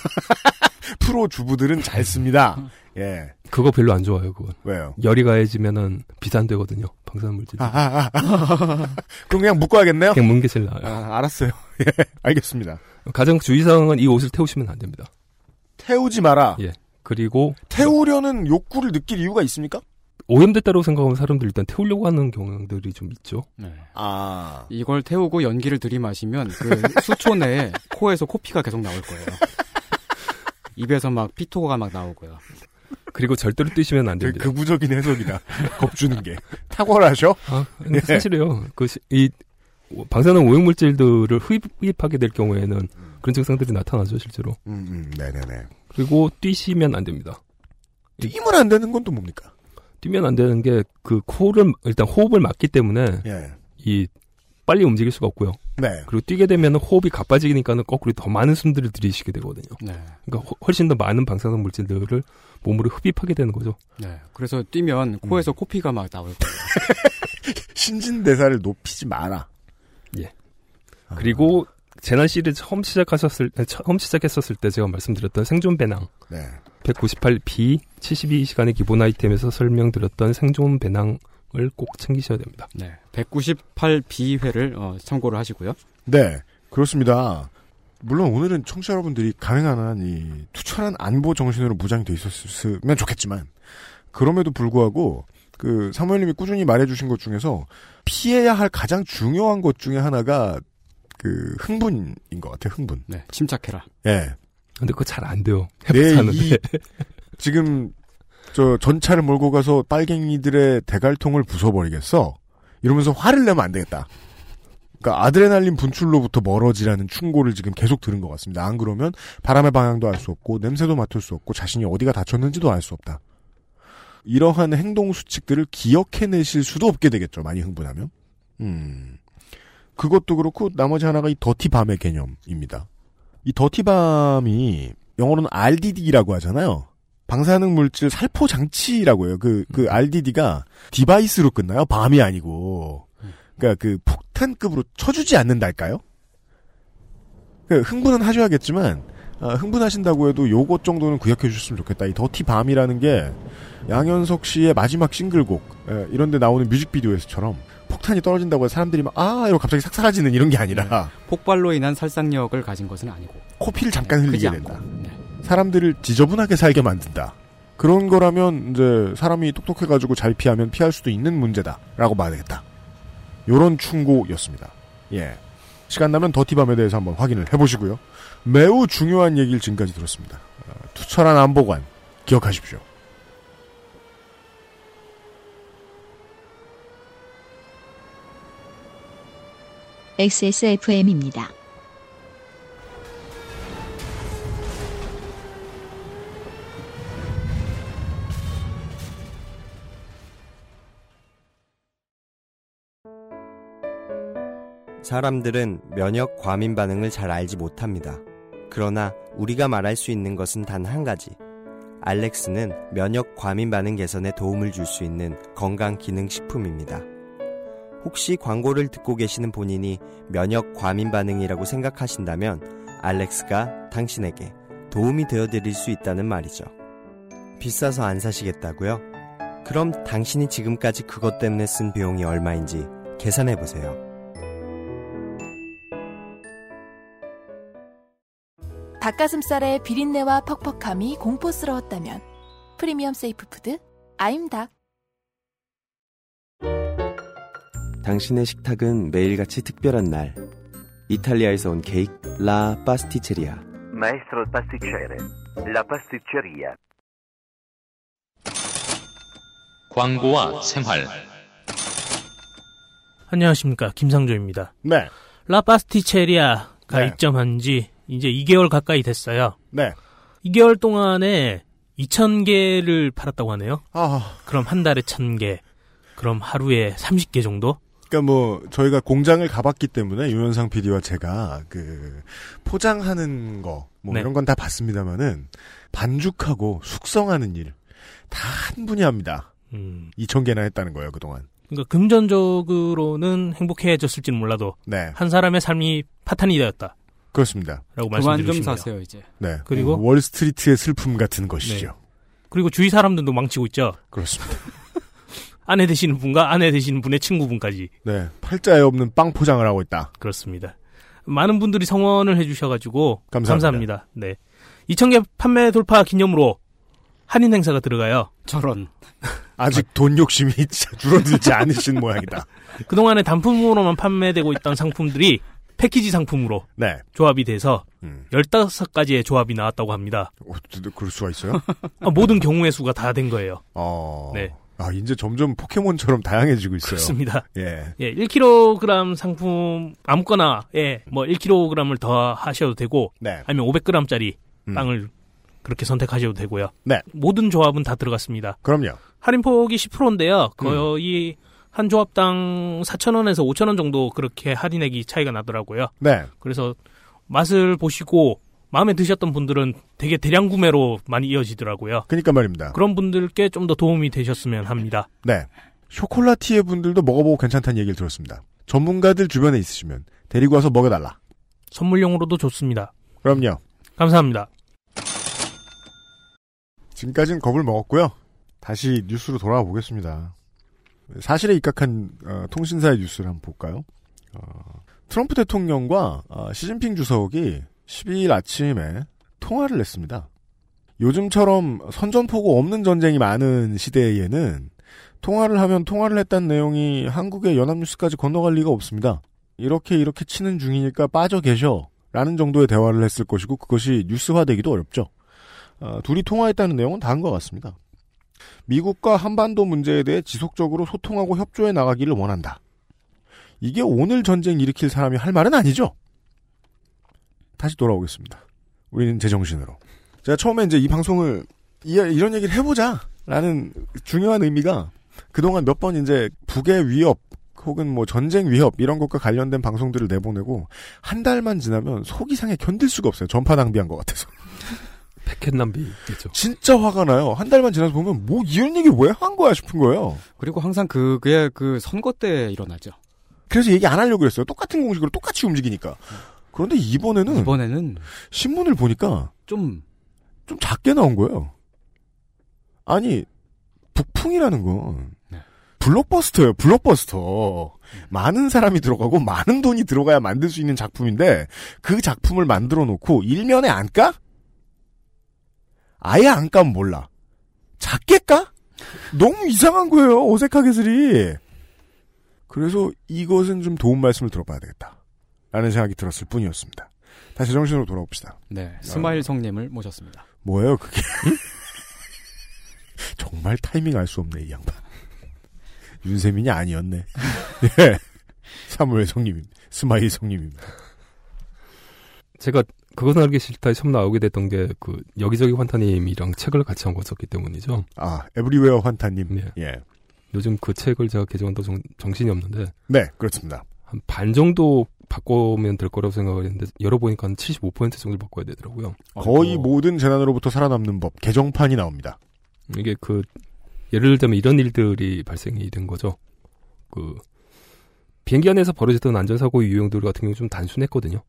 프로 주부들은 잘 씁니다. 예 그거 별로 안 좋아요. 그건 왜요? 열이 가해지면은 비산되거든요. 방사능 물질. 아, 아, 아, 아. 그럼 그냥 묶어야겠네요. 그냥 뭉개 제일 나아요. 아, 알았어요. 예, 알겠습니다. 가장 주의사항은 이 옷을 태우시면 안 됩니다. 태우지 마라. 예. 그리고 태우려는 욕구를 느낄 이유가 있습니까? 오염됐다고 생각하면 사람들 일단 태우려고 하는 경향들이 좀 있죠. 네. 아, 이걸 태우고 연기를 들이마시면 그 수초 내에 코에서 코피가 계속 나올 거예요. 입에서 막 피토가 막 나오고요. 그리고 절대로 뛰시면 안 되게 됩니다. 극우적인 해석이다. 겁주는 게 탁월하셔. 아, 예. 사실이요. 그, 시- 이, 방사능 오염물질들을 흡입, 흡입하게 될 경우에는 그런 증상들이 나타나죠, 실제로. 음, 음, 네네네. 그리고 뛰시면 안 됩니다. 뛰면 안 되는 건 또 뭡니까? 뛰면 안 되는 게 그 코를, 일단 호흡을 막기 때문에 예. 이 빨리 움직일 수가 없고요. 네. 그리고 뛰게 되면 호흡이 가빠지니까는 거꾸로 더 많은 숨들을 들이쉬게 되거든요. 네. 그러니까 허- 훨씬 더 많은 방사능 물질들을 몸으로 흡입하게 되는 거죠. 네. 그래서 뛰면 코에서 코피가 막 나올 거예요. 신진대사를 높이지 마라. 예. 그리고 재난 시리즈 처음 시작하셨을 때, 처음 시작했었을 때 제가 말씀드렸던 생존 배낭. 네. 198B 72시간의 기본 아이템에서 설명드렸던 생존 배낭을 꼭 챙기셔야 됩니다. 네. 198B회를 어, 참고를 하시고요. 네, 그렇습니다. 물론 오늘은 청취자 여러분들이 가능한 한 이 투철한 안보 정신으로 무장이 돼 있었으면 좋겠지만 그럼에도 불구하고 그 사무엘님이 꾸준히 말해주신 것 중에서 피해야 할 가장 중요한 것 중에 하나가 그 흥분인 것 같아요. 흥분. 네. 침착해라. 예. 근데 그거 잘 안 돼요. 않는데. 이 지금 저 전차를 몰고 가서 빨갱이들의 대갈통을 부숴버리겠어. 이러면서 화를 내면 안 되겠다. 그러니까 아드레날린 분출로부터 멀어지라는 충고를 지금 계속 들은 것 같습니다. 안 그러면 바람의 방향도 알 수 없고 냄새도 맡을 수 없고 자신이 어디가 다쳤는지도 알 수 없다. 이러한 행동 수칙들을 기억해내실 수도 없게 되겠죠. 많이 흥분하면. 음. 그것도 그렇고 나머지 하나가 이 더티밤의 개념입니다. 이 더티밤이 영어로는 RDD라고 하잖아요. 방사능 물질 살포 장치라고 해요. 그, 그 RDD가 device로 끝나요. bomb이 아니고. 그러니까 그 폭탄급으로 쳐주지 않는달까요? 그 흥분은 하셔야겠지만, 아, 흥분하신다고 해도 요것 정도는 구별해 주셨으면 좋겠다. 이 dirty bomb이라는 게 양현석 씨의 마지막 싱글곡, 에, 이런데 나오는 뮤직비디오에서처럼 폭탄이 떨어진다고 해서 사람들이 막, 아, 이러고 갑자기 싹 사라지는 이런 게 아니라, 폭발로 인한 살상력을 가진 것은 아니고. 코피를 잠깐 흘리게 크지 된다. 네. 사람들을 지저분하게 살게 만든다. 그런 거라면 이제 사람이 똑똑해가지고 잘 피하면 피할 수도 있는 문제다 라고 봐야 되겠다. 요런 충고였습니다. 예. 시간 나면 더티밤에 대해서 한번 확인을 해보시고요. 매우 중요한 얘기를 지금까지 들었습니다. 어, 투철한 안보관 기억하십시오. XSFM입니다. 사람들은 면역 과민 반응을 잘 알지 못합니다. 그러나 우리가 말할 수 있는 것은 단 한 가지. 알렉스는 면역 과민 반응 개선에 도움을 줄 수 있는 건강 기능 식품입니다. 혹시 광고를 듣고 계시는 본인이 면역 과민 반응이라고 생각하신다면 알렉스가 당신에게 도움이 되어 드릴 수 있다는 말이죠. 비싸서 안 사시겠다고요? 그럼 당신이 지금까지 그것 때문에 쓴 비용이 얼마인지 계산해 보세요. 닭가슴살의 비린내와 퍽퍽함이 공포스러웠다면 프리미엄 safe food 아임닭 당신의 식탁은 매일같이 특별한 날. 이탈리아에서 온 케이크 라 파스티체리아. Maestro pasticcere. La pasticceria. 광고와 생활. 안녕하십니까 김상조입니다. 네. 라 파스티체리아가 네. 입점한 지 이제 2개월 가까이 됐어요. 네. 2개월 동안에 2,000개를 팔았다고 하네요. 아. 그럼 한 달에 1,000개. 그럼 하루에 30개 정도? 그러니까 뭐 저희가 공장을 가봤기 때문에 유현상 PD와 제가 그 포장하는 거 뭐 네. 이런 건 다 봤습니다만은 반죽하고 숙성하는 일 다 한 분이 합니다. 음. 2천 개나 했다는 거예요 그 동안. 그러니까 금전적으로는 행복해졌을지는 몰라도 네. 한 사람의 삶이 파탄이 되었다. 그렇습니다. 라고 말씀드리고 좀 싶네요. 사세요 이제. 네. 그리고? 음, 월스트리트의 슬픔 같은 것이죠. 그리고 주위 사람들도 망치고 있죠. 그렇습니다. 아내 되시는 분과 아내 되시는 분의 친구분까지. 네. 팔자에 없는 빵 포장을 하고 있다. 그렇습니다. 많은 분들이 성원을 해주셔가지고 감사합니다. 네. 2,000개 판매 돌파 기념으로 할인 행사가 들어가요. 저런. 아직 돈 욕심이 줄어들지 않으신 모양이다. 그동안에 단품으로만 판매되고 있던 상품들이 패키지 상품으로 네. 조합이 돼서 음. 15가지의 조합이 나왔다고 합니다. 어, 그럴 수가 있어요? 아, 모든 경우의 수가 다 된 거예요. 어. 네. 아, 이제 점점 포켓몬처럼 다양해지고 있어요. 그렇습니다. 예. 예, 1kg 상품 아무거나 예, 뭐 1kg을 더 하셔도 되고 네. 아니면 500g짜리 음. 빵을 그렇게 선택하셔도 되고요. 네. 모든 조합은 다 들어갔습니다. 그럼요. 할인 폭이 10%인데요. 음. 거의 한 조합당 4,000원에서 5,000원 정도 그렇게 할인액이 차이가 나더라고요. 네. 그래서 맛을 보시고 마음에 드셨던 분들은 되게 대량 구매로 많이 이어지더라고요. 그러니까 말입니다. 그런 분들께 좀 더 도움이 되셨으면 합니다. 네. 쇼콜라티에 분들도 먹어보고 괜찮다는 얘기를 들었습니다. 전문가들 주변에 있으시면 데리고 와서 먹여달라. 선물용으로도 좋습니다. 그럼요. 감사합니다. 지금까지는 겁을 먹었고요. 다시 뉴스로 돌아와 보겠습니다. 사실에 입각한 어, 통신사의 뉴스를 한번 볼까요? 어, 트럼프 대통령과 어, 시진핑 주석이 12일 아침에 통화를 했습니다. 요즘처럼 선전포고 없는 전쟁이 많은 시대에는 통화를 하면 통화를 했다는 내용이 한국의 연합뉴스까지 건너갈 리가 없습니다. 이렇게 이렇게 치는 중이니까 빠져 계셔. 라는 정도의 대화를 했을 것이고 그것이 뉴스화되기도 어렵죠. 어, 둘이 통화했다는 내용은 다한 것 같습니다. 미국과 한반도 문제에 대해 지속적으로 소통하고 협조해 나가기를 원한다. 이게 오늘 전쟁 일으킬 사람이 할 말은 아니죠. 다시 돌아오겠습니다. 우리는 제정신으로. 제가 처음에 이제 이 방송을 이, 이런 얘기를 해보자라는 중요한 의미가 그동안 몇 번 이제 북의 위협 혹은 뭐 전쟁 위협 이런 것과 관련된 방송들을 내보내고 한 달만 지나면 속 이상에 견딜 수가 없어요. 전파 낭비한 것 같아서. 패켓 낭비겠죠. 진짜 화가 나요. 한 달만 지나서 보면 뭐 이런 얘기 왜 한 거야 싶은 거예요. 그리고 항상 그게 그 선거 때 일어나죠. 그래서 얘기 안 하려고 그랬어요. 똑같은 공식으로 똑같이 움직이니까. 그런데 이번에는 이번에는 신문을 보니까 좀 좀 작게 나온 거예요. 아니 북풍이라는 건 블록버스터예요. 블록버스터. 많은 사람이 들어가고 많은 돈이 들어가야 만들 수 있는 작품인데 그 작품을 만들어 놓고 일면에 안 까? 아예 안 까면 몰라. 작게 까? 너무 이상한 거예요. 어색하게 들이. 그래서 이것은 좀 도움 말씀을 들어봐야 되겠다. 라는 생각이 들었을 뿐이었습니다. 다시 정식으로 돌아옵시다. 네, 스마일 성님을 모셨습니다. 뭐예요, 그게? 정말 타이밍 알 수 없네, 이 양반. 윤세민이 아니었네. 예. 사무엘 성님입니다. 스마일 성님입니다. 제가 그것은 알기 싫다에 처음 나오게 됐던 게 그 여기저기 환타님이랑 책을 같이 한 거였기 때문이죠. 아, everywhere 환타님. 네. 예. 요즘 그 책을 제가 개정한다 정, 정신이 없는데. 네, 그렇습니다. 한 반 정도 바꾸면 될 거라고 생각을 했는데 열어보니까 한 75% 정도 바꿔야 되더라고요. 거의 모든 재난으로부터 살아남는 법 개정판이 나옵니다. 이게 그 예를 들면 이런 일들이 발생이 된 거죠. 그 비행기 안에서 벌어졌던 안전사고의 유형들 같은 경우 좀 단순했거든요.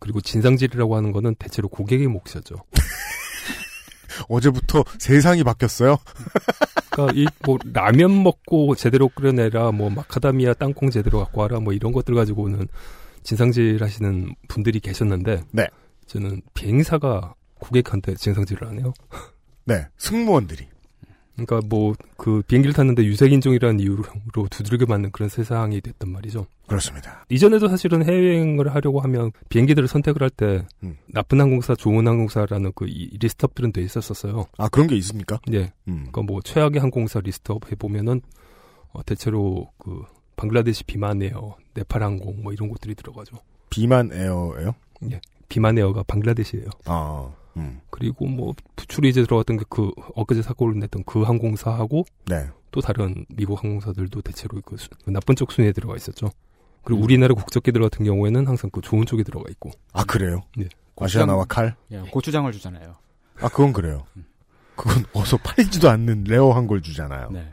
그리고 진상질이라고 하는 거는 대체로 고객의 몫이었죠. 어제부터 세상이 바뀌었어요. 그러니까 이 뭐 라면 먹고 제대로 끓여내라, 뭐 마카다미아 땅콩 제대로 갖고 와라, 뭐 이런 것들 가지고는 진상질 하시는 분들이 계셨는데, 네. 저는 비행사가 고객한테 진상질을 하네요. 네, 승무원들이. 그러니까 뭐 그 비행기를 탔는데 유색인종이라는 이유로 두드리게 맞는 그런 세상이 됐단 말이죠. 그렇습니다. 이전에도 사실은 해외여행을 하려고 하면 비행기들을 선택을 할때 음. 나쁜 항공사, 좋은 항공사라는 그 이- list up들은 돼 있었었어요. 아 그런 게 있습니까? 네. 음. 그러니까 뭐 최악의 항공사 list up 해 보면은 어, 대체로 그 방글라데시 비만에어, 네팔 항공 뭐 이런 곳들이 들어가죠. 비만 에어예요? 예. 비만 에어가 방글라데시예요. 아, 음. 그리고 뭐 부출이 이제 들어갔던 게 그 엊그제 사고를 냈던 그 항공사하고 네. 또 다른 미국 항공사들도 대체로 그, 수- 그 나쁜 쪽 순위에 들어가 있었죠. 음. 그리고 우리나라 국적기들 같은 경우에는 항상 그 좋은 쪽에 들어가 있고. 아 그래요? 네. 아시아나와 칼? 예, 고추장을 주잖아요. 아 그건 그래요. 그건 어서 팔지도 않는 rare한 걸 주잖아요. 네.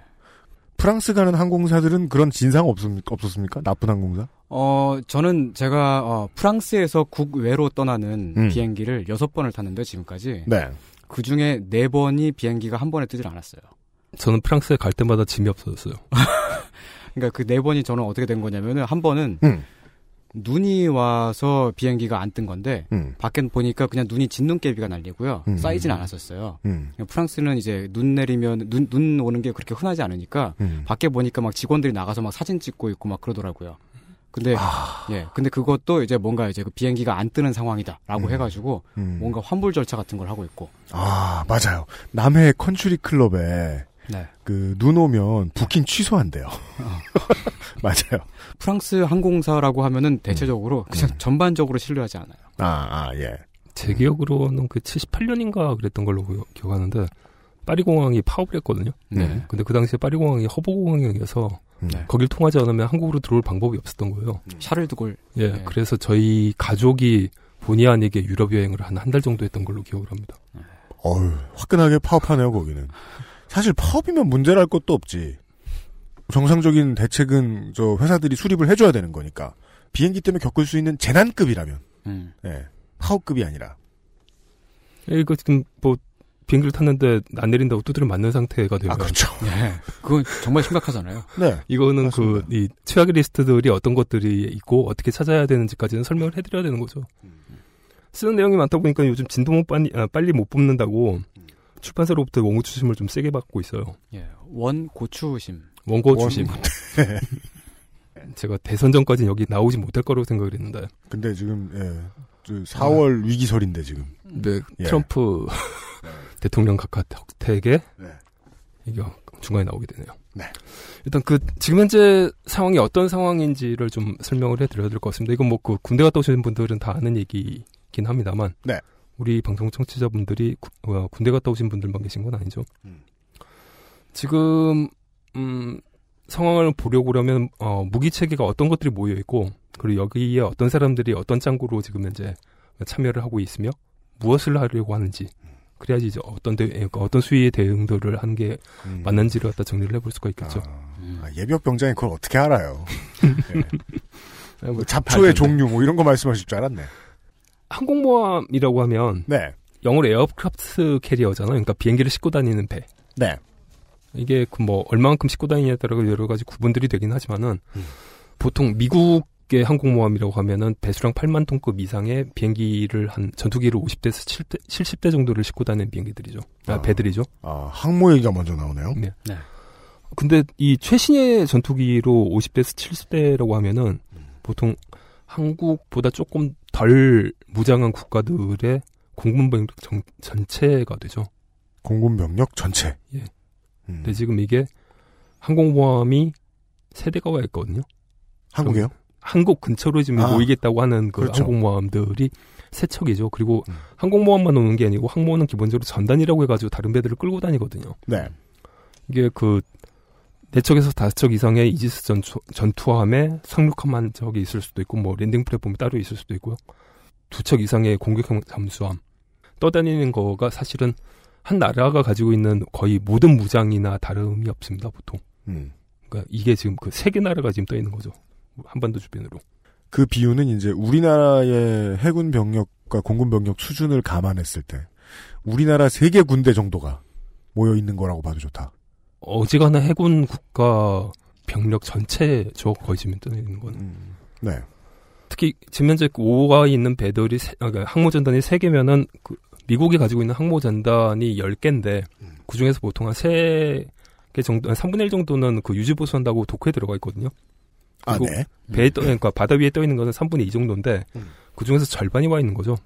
프랑스 가는 항공사들은 그런 진상 없습니까? 없었습니까? 나쁜 항공사? 어, 저는 제가 어, 프랑스에서 국외로 떠나는 음. 비행기를 여섯 번을 탔는데 지금까지 네. 그 중에 네 번이 비행기가 한 번에 뜨질 않았어요. 저는 프랑스에 갈 때마다 짐이 없어졌어요. 그러니까 그 네 번이 저는 어떻게 된 거냐면은 한 번은 음. 눈이 와서 비행기가 안 뜬 건데 음. 밖에 보니까 그냥 눈이 진눈깨비가 날리고요. 음. 쌓이진 않았었어요. 음. 프랑스는 이제 눈 내리면 눈, 눈 오는 게 그렇게 흔하지 않으니까 음. 밖에 보니까 막 직원들이 나가서 막 사진 찍고 있고 막 그러더라고요. 근데 아. 예, 근데 그것도 이제 뭔가 이제 그 비행기가 안 뜨는 상황이다라고 음. 해가지고 음. 뭔가 환불 절차 같은 걸 하고 있고. 아 맞아요. 남해 컨츄리 클럽에 네. 그 눈 오면 부킹 취소한대요. 맞아요. 프랑스 항공사라고 하면은 대체적으로 그냥 전반적으로 신뢰하지 않아요. 아, 아, 예. 제 기억으로는 그 78년인가 그랬던 걸로 기억- 기억하는데 파리 공항이 파업을 했거든요. 네. 근데 그 당시에 파리 공항이 허브 공항이어서 네. 거길 통하지 않으면 한국으로 들어올 방법이 없었던 거예요. 샤를 드골. 예, 네. 그래서 저희 가족이 본의 아니게 유럽 여행을 한 한 달 정도 했던 걸로 기억을 합니다. 어휴, 화끈하게 파업하네요, 거기는. 사실 파업이면 문제랄 것도 없지. 정상적인 대책은 저 회사들이 수립을 해줘야 되는 거니까. 비행기 때문에 겪을 수 있는 재난급이라면. 음. 예. 파업급이 아니라. 예, 이거 지금 뭐 비행기를 탔는데 안 내린다고 두드려 맞는 상태가 되면 아, 그렇죠. 네. 그건 정말 심각하잖아요. 네. 이거는 그 이 최악의 리스트들이 어떤 것들이 있고 어떻게 찾아야 되는지까지는 설명을 해드려야 되는 거죠. 쓰는 내용이 많다 보니까 요즘 진도 못 빨리, 아, 빨리 못 뽑는다고 출판사로부터 원고 추심을 좀 세게 받고 있어요. 예. 원 고추심. 원고 원- 추심. 제가 대선 전까지 여기 나오지 못할 거라고 생각을 했는데. 근데 지금, 예. 저 4월 위기설인데, 지금. 네, 예. 트럼프 대통령 각하 덕택에 네. 이게 중간에 나오게 되네요. 네. 일단 그 지금 현재 상황이 어떤 상황인지를 좀 설명을 해드려야 될 것 같습니다. 이건 뭐 그 군대 갔다 오시는 분들은 다 아는 얘기긴 합니다만, 네. 우리 방송 청취자분들이 구- 어, 군대 갔다 오신 분들만 계신 건 아니죠. 음. 지금 음, 상황을 보려고 그러면 어, 무기 체계가 어떤 것들이 모여 있고 그리고 여기에 어떤 사람들이 어떤 짱구로 지금 현재 참여를 하고 있으며 무엇을 하려고 하는지 그래야지 이제 어떤 대, 어떤 수위의 대응들을 하는 게 음. 맞는지를 갖다 정리를 해볼 수가 있겠죠. 아, 예비역 병장이 그걸 어떻게 알아요? 예. 뭐 잡초의. 종류 뭐 이런 거 말씀하실 줄 알았네. 항공모함이라고 하면 네. 영어로 에어크라프트 캐리어잖아요. 그러니까 비행기를 싣고 다니는 배. 네. 이게 그 뭐 얼마만큼 싣고 다니냐에 따라 여러 가지 구분들이 되긴 하지만은 음. 보통 미국의 항공모함이라고 하면은 배수량 8만 톤급 이상의 비행기를 한 전투기를 50대에서 70대, 70대 정도를 싣고 다니는 비행기들이죠. 아, 아. 배들이죠. 아, 항모 얘기가 먼저 나오네요. 네. 네. 근데 이 최신의 전투기로 50대에서 70대라고 하면은 보통 한국보다 조금 덜 무장한 국가들의 공군 병력 전- 전체가 되죠. 공군 병력 전체. 예. 음. 근데 지금 이게 항공모함이 세 대가 와 있거든요. 한국이요? 한국 근처로 지금 아. 모이겠다고 하는 그 그렇죠. 항공모함들이 세 척이죠. 그리고 음. 항공모함만 오는 게 아니고 항모는 기본적으로 전단이라고 해가지고 다른 배들을 끌고 다니거든요. 네. 이게 그, 네 척에서 다섯 척 이상의 이지스 전투, 전투함에 상륙함 한 척이 있을 수도 있고, 뭐, landing 플랫폼이 따로 있을 수도 있고요. 두 척 이상의 공격형 잠수함. 떠다니는 거가 사실은 한 나라가 가지고 있는 거의 모든 무장이나 다름이 없습니다, 보통. 음. 그러니까 이게 지금 그 세 개 나라가 지금 떠 있는 거죠. 한반도 주변으로. 그 비유는 이제 우리나라의 해군 병력과 공군 병력 수준을 감안했을 때 우리나라 세 개 군대 정도가 모여 있는 거라고 봐도 좋다. 어지간한 해군 국가 병력 전체죠, 거의 지금 떠 있는 건. 음. 네. 특히 지금 현재 그 오가 있는 배들이 세- 아, 그러니까 항모 전단이 세 개면은 그 미국이 가지고 있는 항모 전단이 열 개인데 그 중에서 보통 한세개 정도, 한 3분의 1 정도는 그 유지 보수한다고 도크에 들어가 있거든요. 아, 그리고 네. 배에 떠, 그러니까 바다 위에 떠 있는 거는 3분의 2 정도인데 음. 그 중에서 절반이 와 있는 거죠.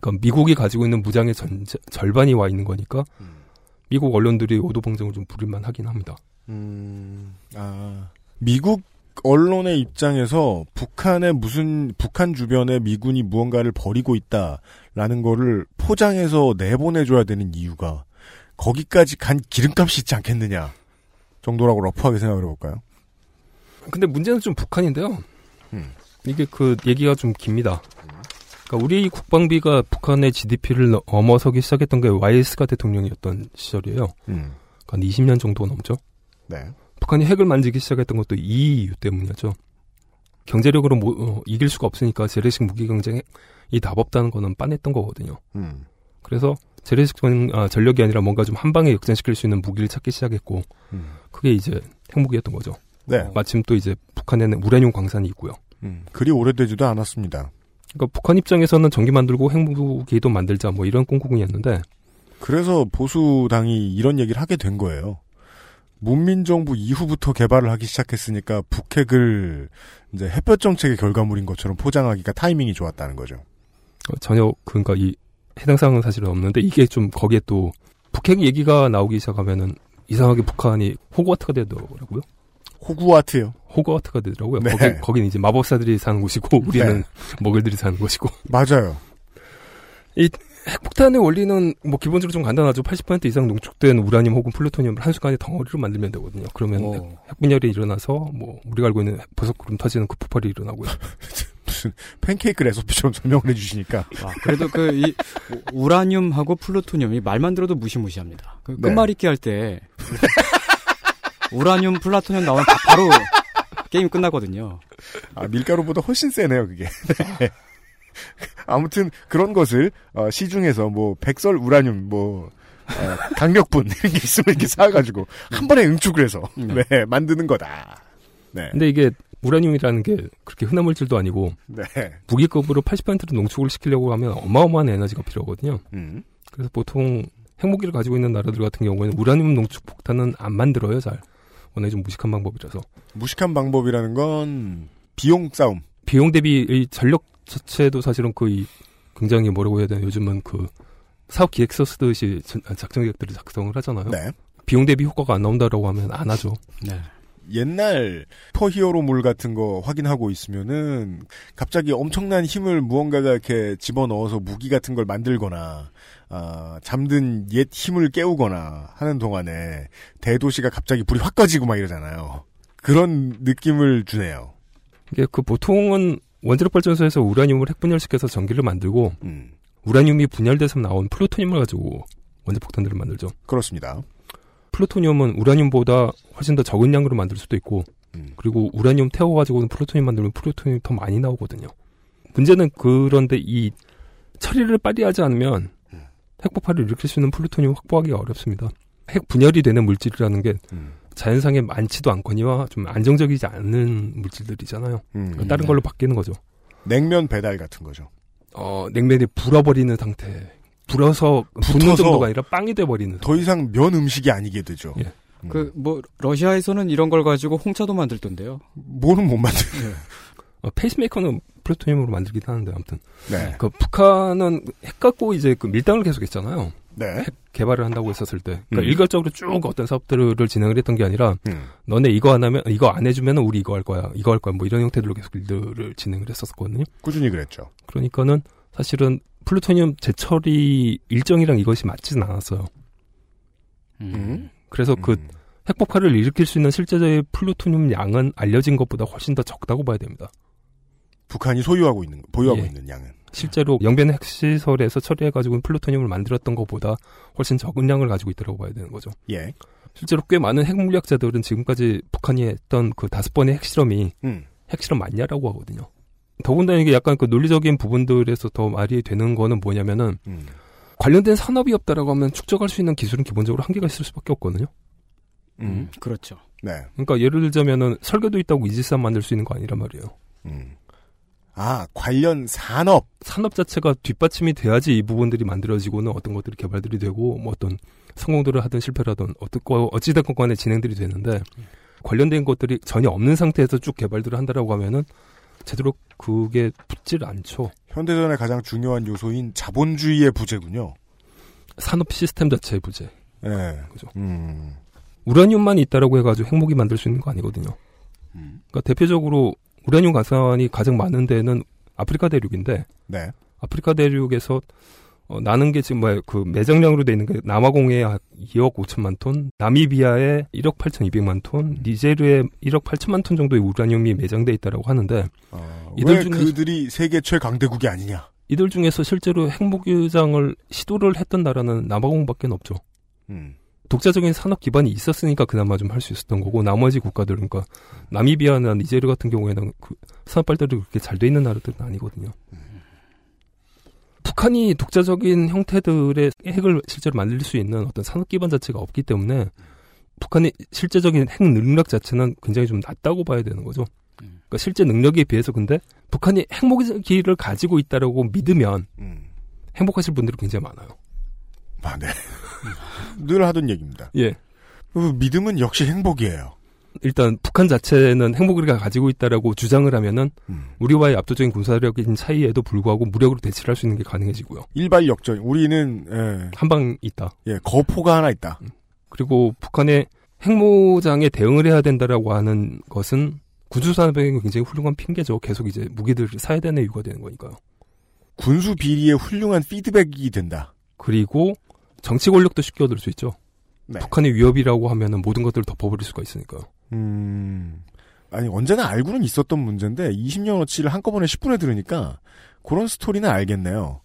그러니까 미국이 가지고 있는 무장의 전 절반이 와 있는 거니까 음. 미국 언론들이 오도방정을 좀 부릴만 하긴 합니다. 음, 아. 미국 언론의 입장에서 북한의 무슨, 북한 주변에 미군이 무언가를 벌이고 있다라는 거를 포장해서 내보내줘야 되는 이유가 거기까지 간 기름값이 있지 않겠느냐 정도라고 러프하게 생각을 해볼까요? 근데 문제는 좀 북한인데요. 음. 이게 그 얘기가 좀 깁니다. 그러니까 우리 국방비가 북한의 GDP를 넘어서기 시작했던 게 YS가 대통령이었던 시절이에요. 음. 한 20년 정도 넘죠. 네. 북한이 핵을 만지기 시작했던 것도 이 이유 때문이었죠. 경제력으로 모- 어, 이길 수가 없으니까 재래식 무기 경쟁이 답 없다는 거는 빤했던 거거든요. 음. 그래서 재래식 전, 아, 전력이 아니라 뭔가 좀 한 방에 역전시킬 수 있는 무기를 찾기 시작했고 음. 그게 이제 핵무기였던 거죠. 네. 마침 또 이제 북한에는 우라늄 광산이 있고요. 음. 그리 오래되지도 않았습니다. 그러니까 북한 입장에서는 전기 만들고 핵무기도 만들자 뭐 이런 꿍꿍이었는데 그래서 보수당이 이런 얘기를 하게 된 거예요. 문민정부 이후부터 개발을 하기 시작했으니까 북핵을 이제 햇볕 정책의 결과물인 것처럼 포장하기가 타이밍이 좋았다는 거죠. 어, 전혀 그러니까 이 해당 사항은 사실은 없는데 이게 좀 거기에 또 북핵 얘기가 나오기 시작하면은 이상하게 북한이 호그와트가 되더라고요. 호구와트요. 호그와트가 되더라고요. 네. 거기 거기는 이제 마법사들이 사는 곳이고 우리는 muggle들이 사는 곳이고. 맞아요. 이 핵폭탄의 원리는 뭐 기본적으로 좀 간단하죠. 80% 이상 농축된 우라늄 혹은 플루토늄을 한순간에 덩어리로 만들면 되거든요. 그러면 어. 오. 핵, 핵분열이 일어나서 뭐 우리가 알고 있는 버섯구름 터지는 그 폭발이 일어나고요. 무슨 팬케이크 레시피처럼 설명을 해주시니까. 아, 그래도 그 이 우라늄하고 플루토늄 이 말만 들어도 무시무시합니다. 그 네. 끝말잇기 할때 우라늄, 플라토늄 나오면 바- 바로 게임 끝나거든요. 아, 밀가루보다 훨씬 세네요, 그게. 네. 아무튼 그런 것을 어, 시중에서 뭐 백설 우라늄 뭐 어, 강력분 이런 게 있으면 이렇게 사가지고 한 번에 응축을 해서 네, 만드는 거다. 네. 근데 이게 우라늄이라는 게 그렇게 흔한 물질도 아니고 네. 무기급으로 80%로 농축을 시키려고 하면 어마어마한 에너지가 필요하거든요. 음. 그래서 보통 핵무기를 가지고 있는 나라들 같은 경우에는 우라늄 농축 폭탄은 안 만들어요, 잘. 워낙 좀 무식한 방법이라서. 무식한 방법이라는 건 비용 싸움. 비용 대비 이 전력 자체도 사실은 거의 굉장히 뭐라고 해야 되나 요즘은 그 사업 기획서 쓰듯이 전- 작전 계획들을 작성을 하잖아요. 네. 비용 대비 효과가 안 나온다라고 하면 안 하죠. 네. 옛날 슈퍼히어로물 같은 거 확인하고 있으면은 갑자기 엄청난 힘을 무언가가 이렇게 집어넣어서 무기 같은 걸 만들거나 아, 잠든 옛 힘을 깨우거나 하는 동안에 대도시가 갑자기 불이 확 꺼지고 막 이러잖아요. 그런 느낌을 주네요. 이게 그 보통은 원자력 발전소에서 우라늄을 핵분열시켜서 전기를 만들고 음. 우라늄이 분열돼서 나온 플루토늄을 가지고 원자 폭탄들을 만들죠. 그렇습니다. 플루토늄은 우라늄보다 훨씬 더 적은 양으로 만들 수도 있고 음. 그리고 우라늄 태워가지고는 플루토늄 만들면 플루토늄이 더 많이 나오거든요. 문제는 그런데 이 처리를 빨리 하지 않으면 핵폭발을 일으킬 수 있는 플루토늄 확보하기가 어렵습니다. 핵 분열이 되는 물질이라는 게 음. 자연상에 많지도 않거니와 좀 안정적이지 않은 물질들이잖아요. 음. 다른 걸로 바뀌는 거죠. 냉면 배달 같은 거죠. 어, 냉면이 불어버리는 상태. 불어서 붙는 정도가 아니라 빵이 돼버리는. 더 이상 면 음식이 아니게 되죠. 예. 그 뭐 러시아에서는 이런 걸 가지고 홍차도 만들던데요. 뭐는 못 만들. 어, 페이스메이커는 플루토늄으로 만들긴 하는데 아무튼. 네. 그 북한은 핵 갖고 이제 그 밀당을 계속했잖아요. 네. 핵 개발을 한다고 했었을 때. 그러니까 음. 일괄적으로 쭉 어떤 사업들을 진행을 했던 게 아니라 음. 너네 이거 안 하면 이거 안 해주면 우리 이거 할 거야. 이거 할 거야. 뭐 이런 형태들로 계속 일들을 진행을 했었거든요. 꾸준히 그랬죠. 그러니까는 사실은 플루토늄 재처리 일정이랑 이것이 맞지는 않았어요. 음. 그래서 그 핵폭발을 일으킬 수 있는 실제적인 플루토늄 양은 알려진 것보다 훨씬 더 적다고 봐야 됩니다. 북한이 소유하고 있는 보유하고 예. 있는 양은. 실제로 영변 핵시설에서 처리해가지고 플루토늄을 만들었던 것보다 훨씬 적은 양을 가지고 있다고 봐야 되는 거죠. 예. 실제로 꽤 많은 핵물리학자들은 지금까지 북한이 했던 그 다섯 번의 핵실험이 음. 핵실험 맞냐라고 하거든요. 더군다나 이게 약간 그 논리적인 부분들에서 더 말이 되는 거는 뭐냐면은 음. 관련된 산업이 없다라고 하면 축적할 수 있는 기술은 기본적으로 한계가 있을 수밖에 없거든요. 음. 그렇죠. 네. 그러니까 예를 들자면은 설계도 있다고 이지스함 만들 수 있는 거 아니란 말이에요. 음. 아, 관련 산업. 산업 자체가 뒷받침이 돼야지 이 부분들이 만들어지고는 어떤 것들이 개발들이 되고 뭐 어떤 성공들을 하든 실패를 하든 어떻 어찌됐건 간에 진행들이 되는데 관련된 것들이 전혀 없는 상태에서 쭉 개발들을 한다라고 하면은 제대로 그게 붙질 않죠. 현대전의 가장 중요한 요소인 자본주의의 부재군요. 산업 시스템 자체의 부재. 예. 그죠. 음. 우라늄만 있다라고 해가지고 핵무기 만들 수 있는 거 아니거든요. 그러니까 대표적으로 우라늄 가산이 가장 많은 데는 아프리카 대륙인데 네. 아프리카 대륙에서 어, 나는 게 지금 뭐야 그 매장량으로 돼 있는 게 남아공에 한 2억 5천만 톤, 나미비아에 1억 8천 2백만 톤, 니제르에 1억 8천만 톤 정도의 우라늄이 매장돼 있다라고 하는데 왜 그들이 세계 최강대국이 아니냐? 이들 중에서 실제로 핵무기장을 시도를 했던 나라는 남아공밖에 없죠. 음. 독자적인 산업 기반이 있었으니까 그나마 좀 할 수 있었던 거고 나머지 국가들 그러니까 나미비아나 니제르 같은 경우에는 그 산업 발달이 그렇게 잘 돼 있는 나라들은 아니거든요. 북한이 독자적인 형태들의 핵을 실제로 만들 수 있는 어떤 산업 기반 자체가 없기 때문에 북한의 실제적인 핵 능력 자체는 굉장히 좀 낮다고 봐야 되는 거죠. 그러니까 실제 능력에 비해서 근데 북한이 핵무기를 가지고 있다라고 믿으면 행복하실 분들이 굉장히 많아요. 아, 네. 늘 하던 얘기입니다. 예. 그 믿음은 역시 행복이에요. 일단 북한 자체는 핵무기를 가지고 있다라고 주장을 하면은 음. 우리와의 압도적인 군사력인 차이에도 불구하고 무력으로 대치를 할 수 있는 게 가능해지고요. 일발 역전. 우리는 예. 한방 있다. 예, 거포가 하나 있다. 그리고 북한의 핵무장에 대응을 해야 된다라고 하는 것은 군수산업의 굉장히 훌륭한 핑계죠. 계속 이제 무기들을 사야 되는 이유가 되는 거니까요. 군수 비리의 훌륭한 피드백이 된다. 그리고 정치 권력도 쉽게 얻을 수 있죠. 네. 북한의 위협이라고 하면은 모든 것들을 덮어버릴 수가 있으니까요. 음, 아니, 언제나 알고는 있었던 문제인데, 20년어치를 한꺼번에 10분에 들으니까, 그런 스토리는 알겠네요.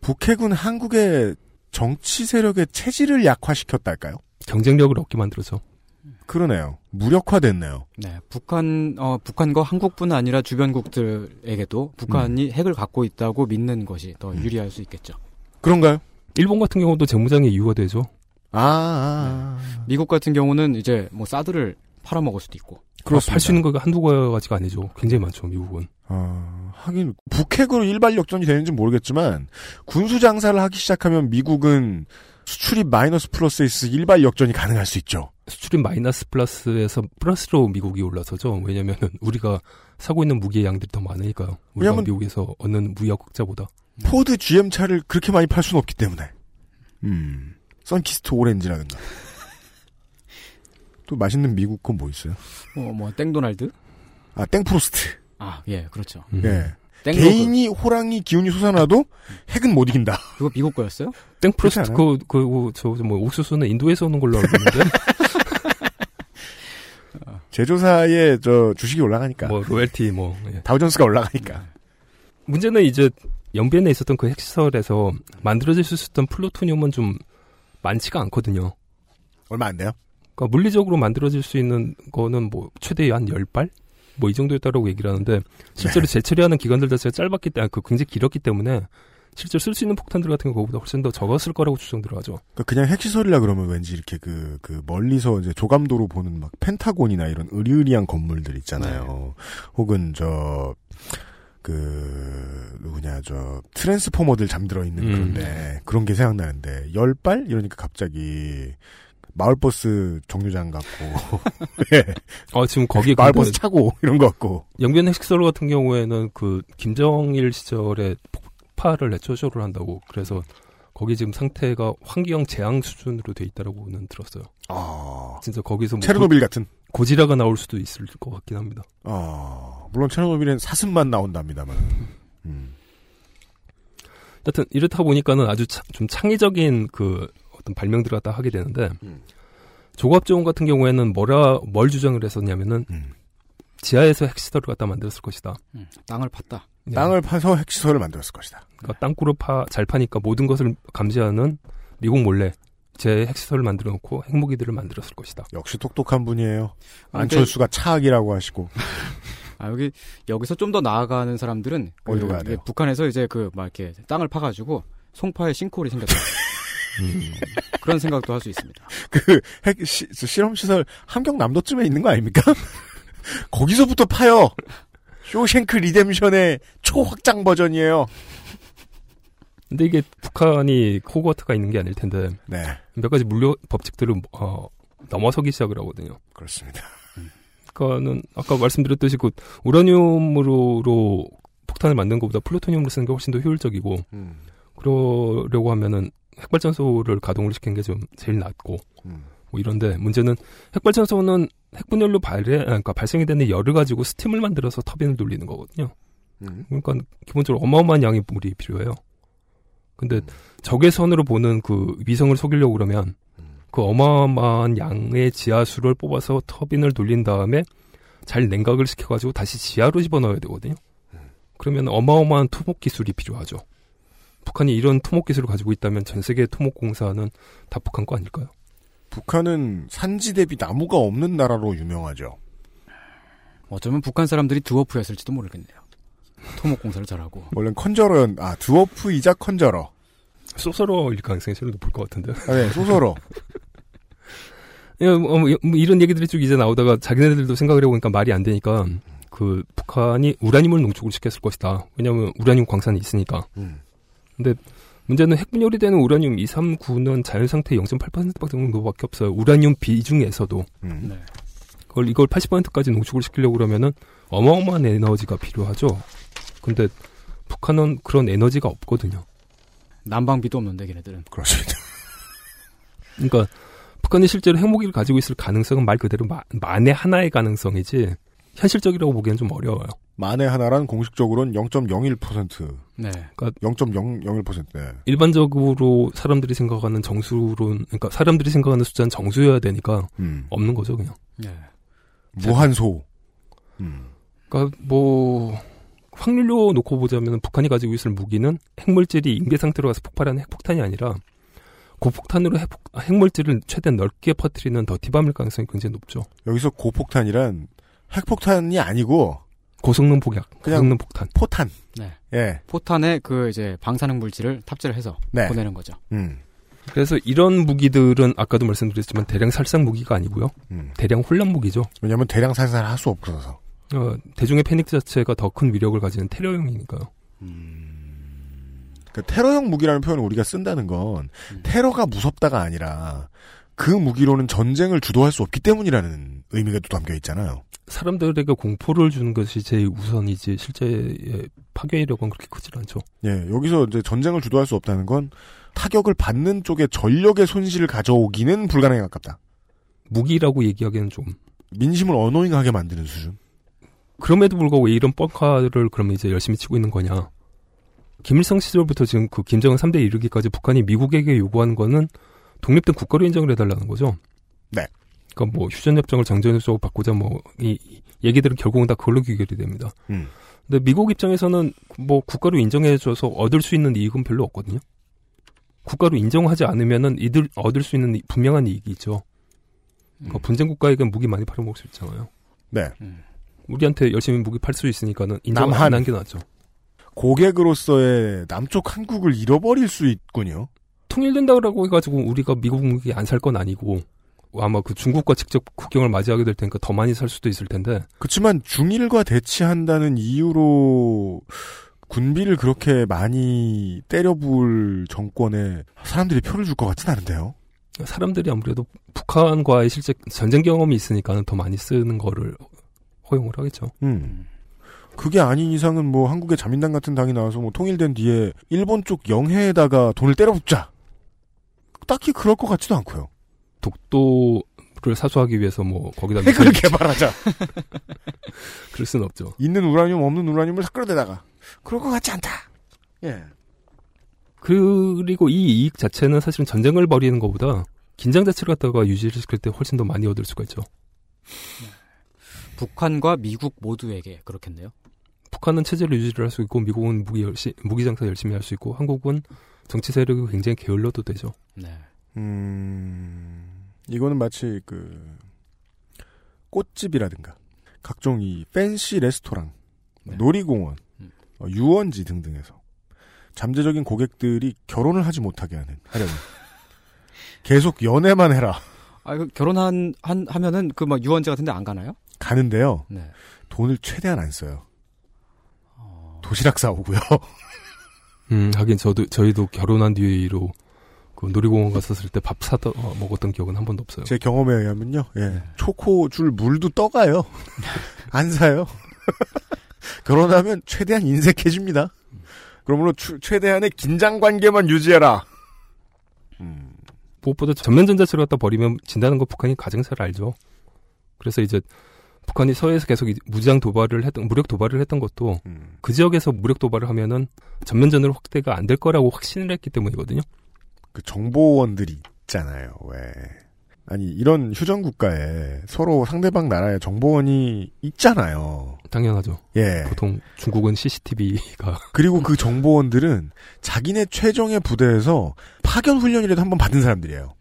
북핵은 한국의 정치 세력의 체질을 약화시켰달까요? 경쟁력을 얻게 만들어서. 그러네요. 무력화됐네요. 네, 북한 어 북한과 한국뿐 아니라 주변국들에게도 북한이 핵을 갖고 있다고 믿는 것이 더 유리할 수 있겠죠. 그런가요? 일본 같은 경우도 재무장의 이유가 되죠. 아, 미국 같은 경우는 이제 뭐 사드를 팔아먹을 수도 있고. 팔수 있는 거가 한두 가지가 아니죠. 굉장히 많죠, 미국은. 아, 하긴 북핵으로 일발 역전이 되는지 모르겠지만 군수 장사를 하기 시작하면 미국은 수출입 마이너스 플러스에 있어 일발 역전이 가능할 수 있죠. 수출입 마이너스 플러스에서 플러스로 미국이 올라서죠. 왜냐면은 우리가 사고 있는 무기의 양들이 더 많으니까요. 우리가 미국에서 얻는 무역 흑자보다. 포드 GM 차를 그렇게 많이 팔 수는 없기 때문에. 음. 선키스트 오렌지라든가. 또 맛있는 미국 건 뭐 있어요? 뭐, 뭐 땡도날드? 아, 땡프로스트. 아, 예, 그렇죠. 예. 땡로그. 개인이 호랑이 기운이 솟아나도 핵은 못 이긴다. 그거 미국 거였어요? 땡프로스트 그, 그, 저, 뭐, 옥수수는 인도에서 오는 걸로 알고 있는데. 제조사의 저 주식이 올라가니까. 뭐, 로열티, 뭐. 예. 다우존스가 올라가니까. 문제는 이제 영변에 있었던 그 핵시설에서 만들어질 수 있었던 플루토늄은 좀 많지가 않거든요. 얼마 안 돼요? 그러니까 물리적으로 만들어질 수 있는 거는 뭐 최대 한 10발? 뭐 이 정도였다라고 얘기를 하는데 실제로 재처리하는 기간들 자체가 짧았기 때문에 그 굉장히 길었기 때문에 실제로 쓸 수 있는 폭탄들 같은 거 그거보다 훨씬 더 적었을 거라고 추정들어 하죠. 그러니까 그냥 핵시설이라 그러면 왠지 이렇게 그, 그 멀리서 이제 조감도로 보는 막 펜타곤이나 이런 으리으리한 건물들 있잖아요. 혹은 저, 그, 누구냐, 저, 트랜스포머들 잠들어 있는 음. 그런데, 그런 게 생각나는데, 열 발? 이러니까 갑자기, 마을버스 정류장 같고, 예. 어, 지금 거기 마을버스 차고, 이런 거 같고. 영변 핵시설 같은 경우에는 그 김정일 시절에 폭파를 내초쇼를 한다고 그래서 거기 지금 상태가 환경 재앙 수준으로 돼 있다라고는 들었어요. 아. 진짜 거기서 뭐 체르노빌 고- 같은. 고지라가 나올 수도 있을 것 같긴 합니다. 아, 물론 체르노빌엔 사슴만 나온답니다만. 음. 하여튼 이렇다 보니까는 아주 차- 좀 창의적인 그 어떤 발명들을 갖다 하게 되는데 조갑조원 같은 경우에는 뭐라 뭘 주장을 했었냐면은 지하에서 핵시설을 갖다 만들었을 것이다. 음, 땅을 팠다. 네. 땅을 파서 핵시설을 만들었을 것이다. 그러니까 땅굴을 파, 잘 파니까 모든 것을 감지하는 미국 몰래 제 핵시설을 만들어 놓고 핵무기들을 만들었을 것이다. 역시 똑똑한 분이에요. 아, 안철수가 차악이라고 하시고. 아, 여기, 여기서 좀 더 나아가는 사람들은. 그 어디로 가야 이게 돼요? 북한에서 이제 그, 막 이렇게 땅을 파가지고 송파에 싱크홀이 생겼다. 그런 생각도 할 수 있습니다. 그, 핵, 시, 저 실험 시설 함경남도쯤에 있는 거 아닙니까? 거기서부터 파요! Shawshank Redemption의 초확장 버전이에요. 근데 이게 북한이 호그와트가 있는 게 아닐 텐데 네. 몇 가지 물리 법칙들을 어, 넘어서기 시작을 하거든요. 그렇습니다. 그 러니까는 아까 말씀드렸듯이 그 우라늄으로 폭탄을 만든 것보다 플루토늄으로 쓰는 게 훨씬 더 효율적이고 음. 그러려고 하면은 핵발전소를 가동을 시키는 게좀 제일 낫고 음. 뭐 이런데 문제는 핵발전소는 핵분열로 발해 아, 그러니까 발생이 되는 열을 가지고 스팀을 만들어서 터빈을 돌리는 거거든요. 음. 그러니까 기본적으로 어마어마한 양의 물이 필요해요. 근데 적외선으로 보는 그 위성을 속이려고 그러면 그 어마어마한 양의 지하수를 뽑아서 터빈을 돌린 다음에 잘 냉각을 시켜가지고 다시 지하로 집어넣어야 되거든요. 그러면 어마어마한 토목 기술이 필요하죠. 북한이 이런 토목 기술을 가지고 있다면 전 세계 토목 공사는 다 북한 거 아닐까요? 북한은 산지 대비 나무가 없는 나라로 유명하죠. 어쩌면 북한 사람들이 드워프였을지도 모르겠네요. 토목 공사를 잘하고. 원래는 컨저러연, 아, 드워프이자 컨저러. 소설어일 가능성이 제일 높을 것 같은데. 아, 네, 소설어. 예, 뭐, 뭐, 뭐 이런 얘기들이 쭉 이제 나오다가 자기네들도 생각을 해보니까 말이 안 되니까 그 북한이 우라늄을 농축을 시켰을 것이다. 왜냐하면 우라늄 광산이 있으니까. 음. 근데 문제는 핵분열이 되는 우라늄 239는 자연 상태 0.8% 정도밖에 없어요. 우라늄 비중에서도. 음. 네. 그걸 이걸 80%까지 농축을 시키려고 그러면 어마어마한 에너지가 필요하죠. 근데 북한은 그런 에너지가 없거든요. 난방비도 없는데 걔네들은. 그렇습니다. 그러니까 북한이 실제로 핵무기를 가지고 있을 가능성은 말 그대로 마- 만에 하나의 가능성이지 현실적이라고 보기엔 좀 어려워요. 만에 하나란 공식적으로는 0.01%. 네. 그러니까 0.001%. 네. 일반적으로 사람들이 생각하는 정수론, 그러니까 사람들이 생각하는 숫자는 정수여야 되니까 음. 없는 거죠, 그냥. 네. 무한소. 음. 그러니까 뭐 확률로 놓고 보자면 북한이 가지고 있을 무기는 핵물질이 임계 상태로 가서 폭발하는 핵폭탄이 아니라 고폭탄으로 핵, 핵물질을 최대한 넓게 퍼뜨리는 더티밤일 가능성이 굉장히 높죠. 여기서 고폭탄이란 핵폭탄이 아니고 고성능 폭약, 그냥 고성능 폭탄. 포탄. 네. 예. 포탄에 그 이제 방사능 물질을 탑재를 해서 네. 보내는 거죠. 음. 그래서 이런 무기들은 아까도 말씀드렸지만 대량 살상 무기가 아니고요. 음. 대량 혼란 무기죠. 왜냐하면 대량 살상을 할 수 없어서. 어, 대중의 패닉 자체가 더 큰 위력을 가지는 테러용이니까요. 그 테러형 무기라는 표현을 우리가 쓴다는 건 음. 테러가 무섭다가 아니라 그 무기로는 전쟁을 주도할 수 없기 때문이라는 의미가 또 담겨 있잖아요. 사람들에게 공포를 주는 것이 제일 우선이지 실제의 파괴력은 그렇게 크질 않죠. 예, 여기서 이제 전쟁을 주도할 수 없다는 건 타격을 받는 쪽에 전력의 손실을 가져오기는 불가능에 가깝다. 무기라고 얘기하기는 좀 민심을 어노잉하게 만드는 수준. 그럼에도 불구하고 왜 이런 뻥카를 그러면 이제 열심히 치고 있는 거냐. 김일성 시절부터 지금 그 김정은 3대 이르기까지 북한이 미국에게 요구하는 거는 독립된 국가로 인정을 해달라는 거죠. 네. 그러니까 뭐 휴전협정을 정전협정으로 바꾸자 뭐 이 얘기들은 결국은 다 그걸로 귀결이 됩니다. 음. 근데 미국 입장에서는 뭐 국가로 인정해줘서 얻을 수 있는 이익은 별로 없거든요. 국가로 인정하지 않으면은 이들 얻을 수 있는 분명한 이익이 있죠. 그러니까 분쟁 국가에게 무기 많이 팔아먹을 수 있잖아요. 네. 우리한테 열심히 무기 팔 수 있으니까는 인정 남한. 안 하는 게 낫죠. 고객으로서의 남쪽 한국을 잃어버릴 수 있군요. 통일된다고 해가지고 우리가 미국 무기 안 살 건 아니고 아마 그 중국과 직접 국경을 맞이하게 될 테니까 더 많이 살 수도 있을 텐데 그렇지만 중일과 대치한다는 이유로 군비를 그렇게 많이 때려부을 정권에 사람들이 표를 줄 것 같진 않은데요. 사람들이 아무래도 북한과의 실제 전쟁 경험이 있으니까는 더 많이 쓰는 거를 허용을 하겠죠. 음. 그게 아닌 이상은 뭐 한국의 자민당 같은 당이 나와서 뭐 통일된 뒤에 일본 쪽 영해에다가 돈을 때려붓자. 딱히 그럴 것 같지도 않고요. 독도를 사수하기 위해서 뭐 거기다 핵을 미사일- 개발하자. 그럴 수는 없죠. 있는 우라늄 없는 우라늄을 끌어대다가 그럴 것 같지 않다. 예. 그리고 이 이익 자체는 사실은 전쟁을 벌이는 것보다 긴장 자체를 갖다가 유지를 시킬 때 훨씬 더 많이 얻을 수가 있죠. 북한과 미국 모두에게 그렇겠네요. 북한은 체제를 유지를 할 수 있고 미국은 무기 열시, 무기 장사 열심히 할 수 있고 한국은 정치 세력이 굉장히 게을러도 되죠. 네. 음, 이거는 마치 그 꽃집이라든가 각종 이 팬시 레스토랑, 놀이공원, 어, 유원지 등등에서 잠재적인 고객들이 결혼을 하지 못하게 하는 하려면 계속 연애만 해라 아, 그 결혼한 한 하면은 그 막 유원지 같은데 안 가나요? 가는데요. 네. 돈을 최대한 안 써요. 도시락 싸오고요. 음, 하긴 저도 저희도 결혼한 뒤로 그 놀이공원 갔었을 때 밥 사다 어, 먹었던 기억은 한 번도 없어요. 제 경험에 의하면요, 예. 초코 줄 물도 떠가요. 안 사요. 결혼하면 최대한 인색해집니다. 그러므로 추- 최대한의 긴장 관계만 유지해라. 무엇보다 전면 전자체를 갖다 버리면 진다는 거 북한이 가장 잘 알죠. 그래서 이제 북한이 서해에서 계속 이 무장 도발을 했던 무력 도발을 했던 것도 그 지역에서 무력 도발을 하면은 전면전으로 확대가 안 될 거라고 확신을 했기 때문이거든요. 그 정보원들이 있잖아요. 왜? 아니 이런 휴전 국가에 서로 상대방 나라의 정보원이 있잖아요. 당연하죠. 예. 보통 중국은 CCTV가 그리고 그 정보원들은 자기네 최정의 부대에서 파견 훈련이라도 한번 받은 사람들이에요.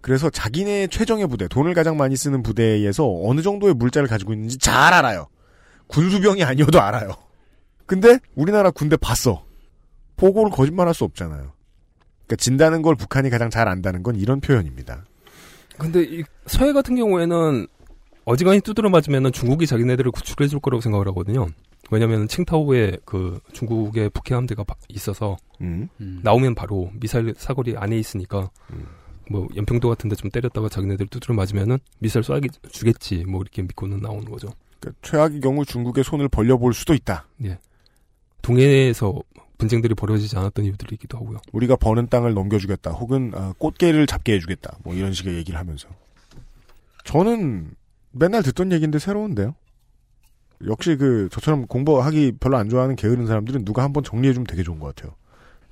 그래서 자기네 최정의 부대, 돈을 가장 많이 쓰는 부대에서 어느 정도의 물자를 가지고 있는지 잘 알아요. 군수병이 아니어도 알아요. 근데 우리나라 군대 봤어. 보고를 거짓말할 수 없잖아요. 그러니까 진다는 걸 북한이 가장 잘 안다는 건 이런 표현입니다. 근데 이 서해 같은 경우에는 어지간히 두드려 맞으면은 중국이 자기네들을 구출해 줄 거라고 생각을 하거든요. 왜냐면 칭타오에 그 중국의 북해 함대가 바- 있어서 음. 나오면 바로 미사일 사거리 안에 있으니까 뭐 연평도 같은 데 좀 때렸다가 자기네들 두드려 맞으면은 미사일 쏴기 주겠지 뭐 이렇게 믿고는 나오는 거죠. 그러니까 최악의 경우 중국의 손을 벌려볼 수도 있다. 예. 동해에서 분쟁들이 벌어지지 않았던 이유들이기도 하고요. 우리가 버는 땅을 넘겨주겠다. 혹은 아, 꽃게를 잡게 해주겠다. 뭐 이런 식의 얘기를 하면서. 저는 맨날 듣던 얘기인데 새로운데요. 역시 그 저처럼 공부하기 별로 안 좋아하는 게으른 사람들은 누가 한번 정리해주면 되게 좋은 것 같아요.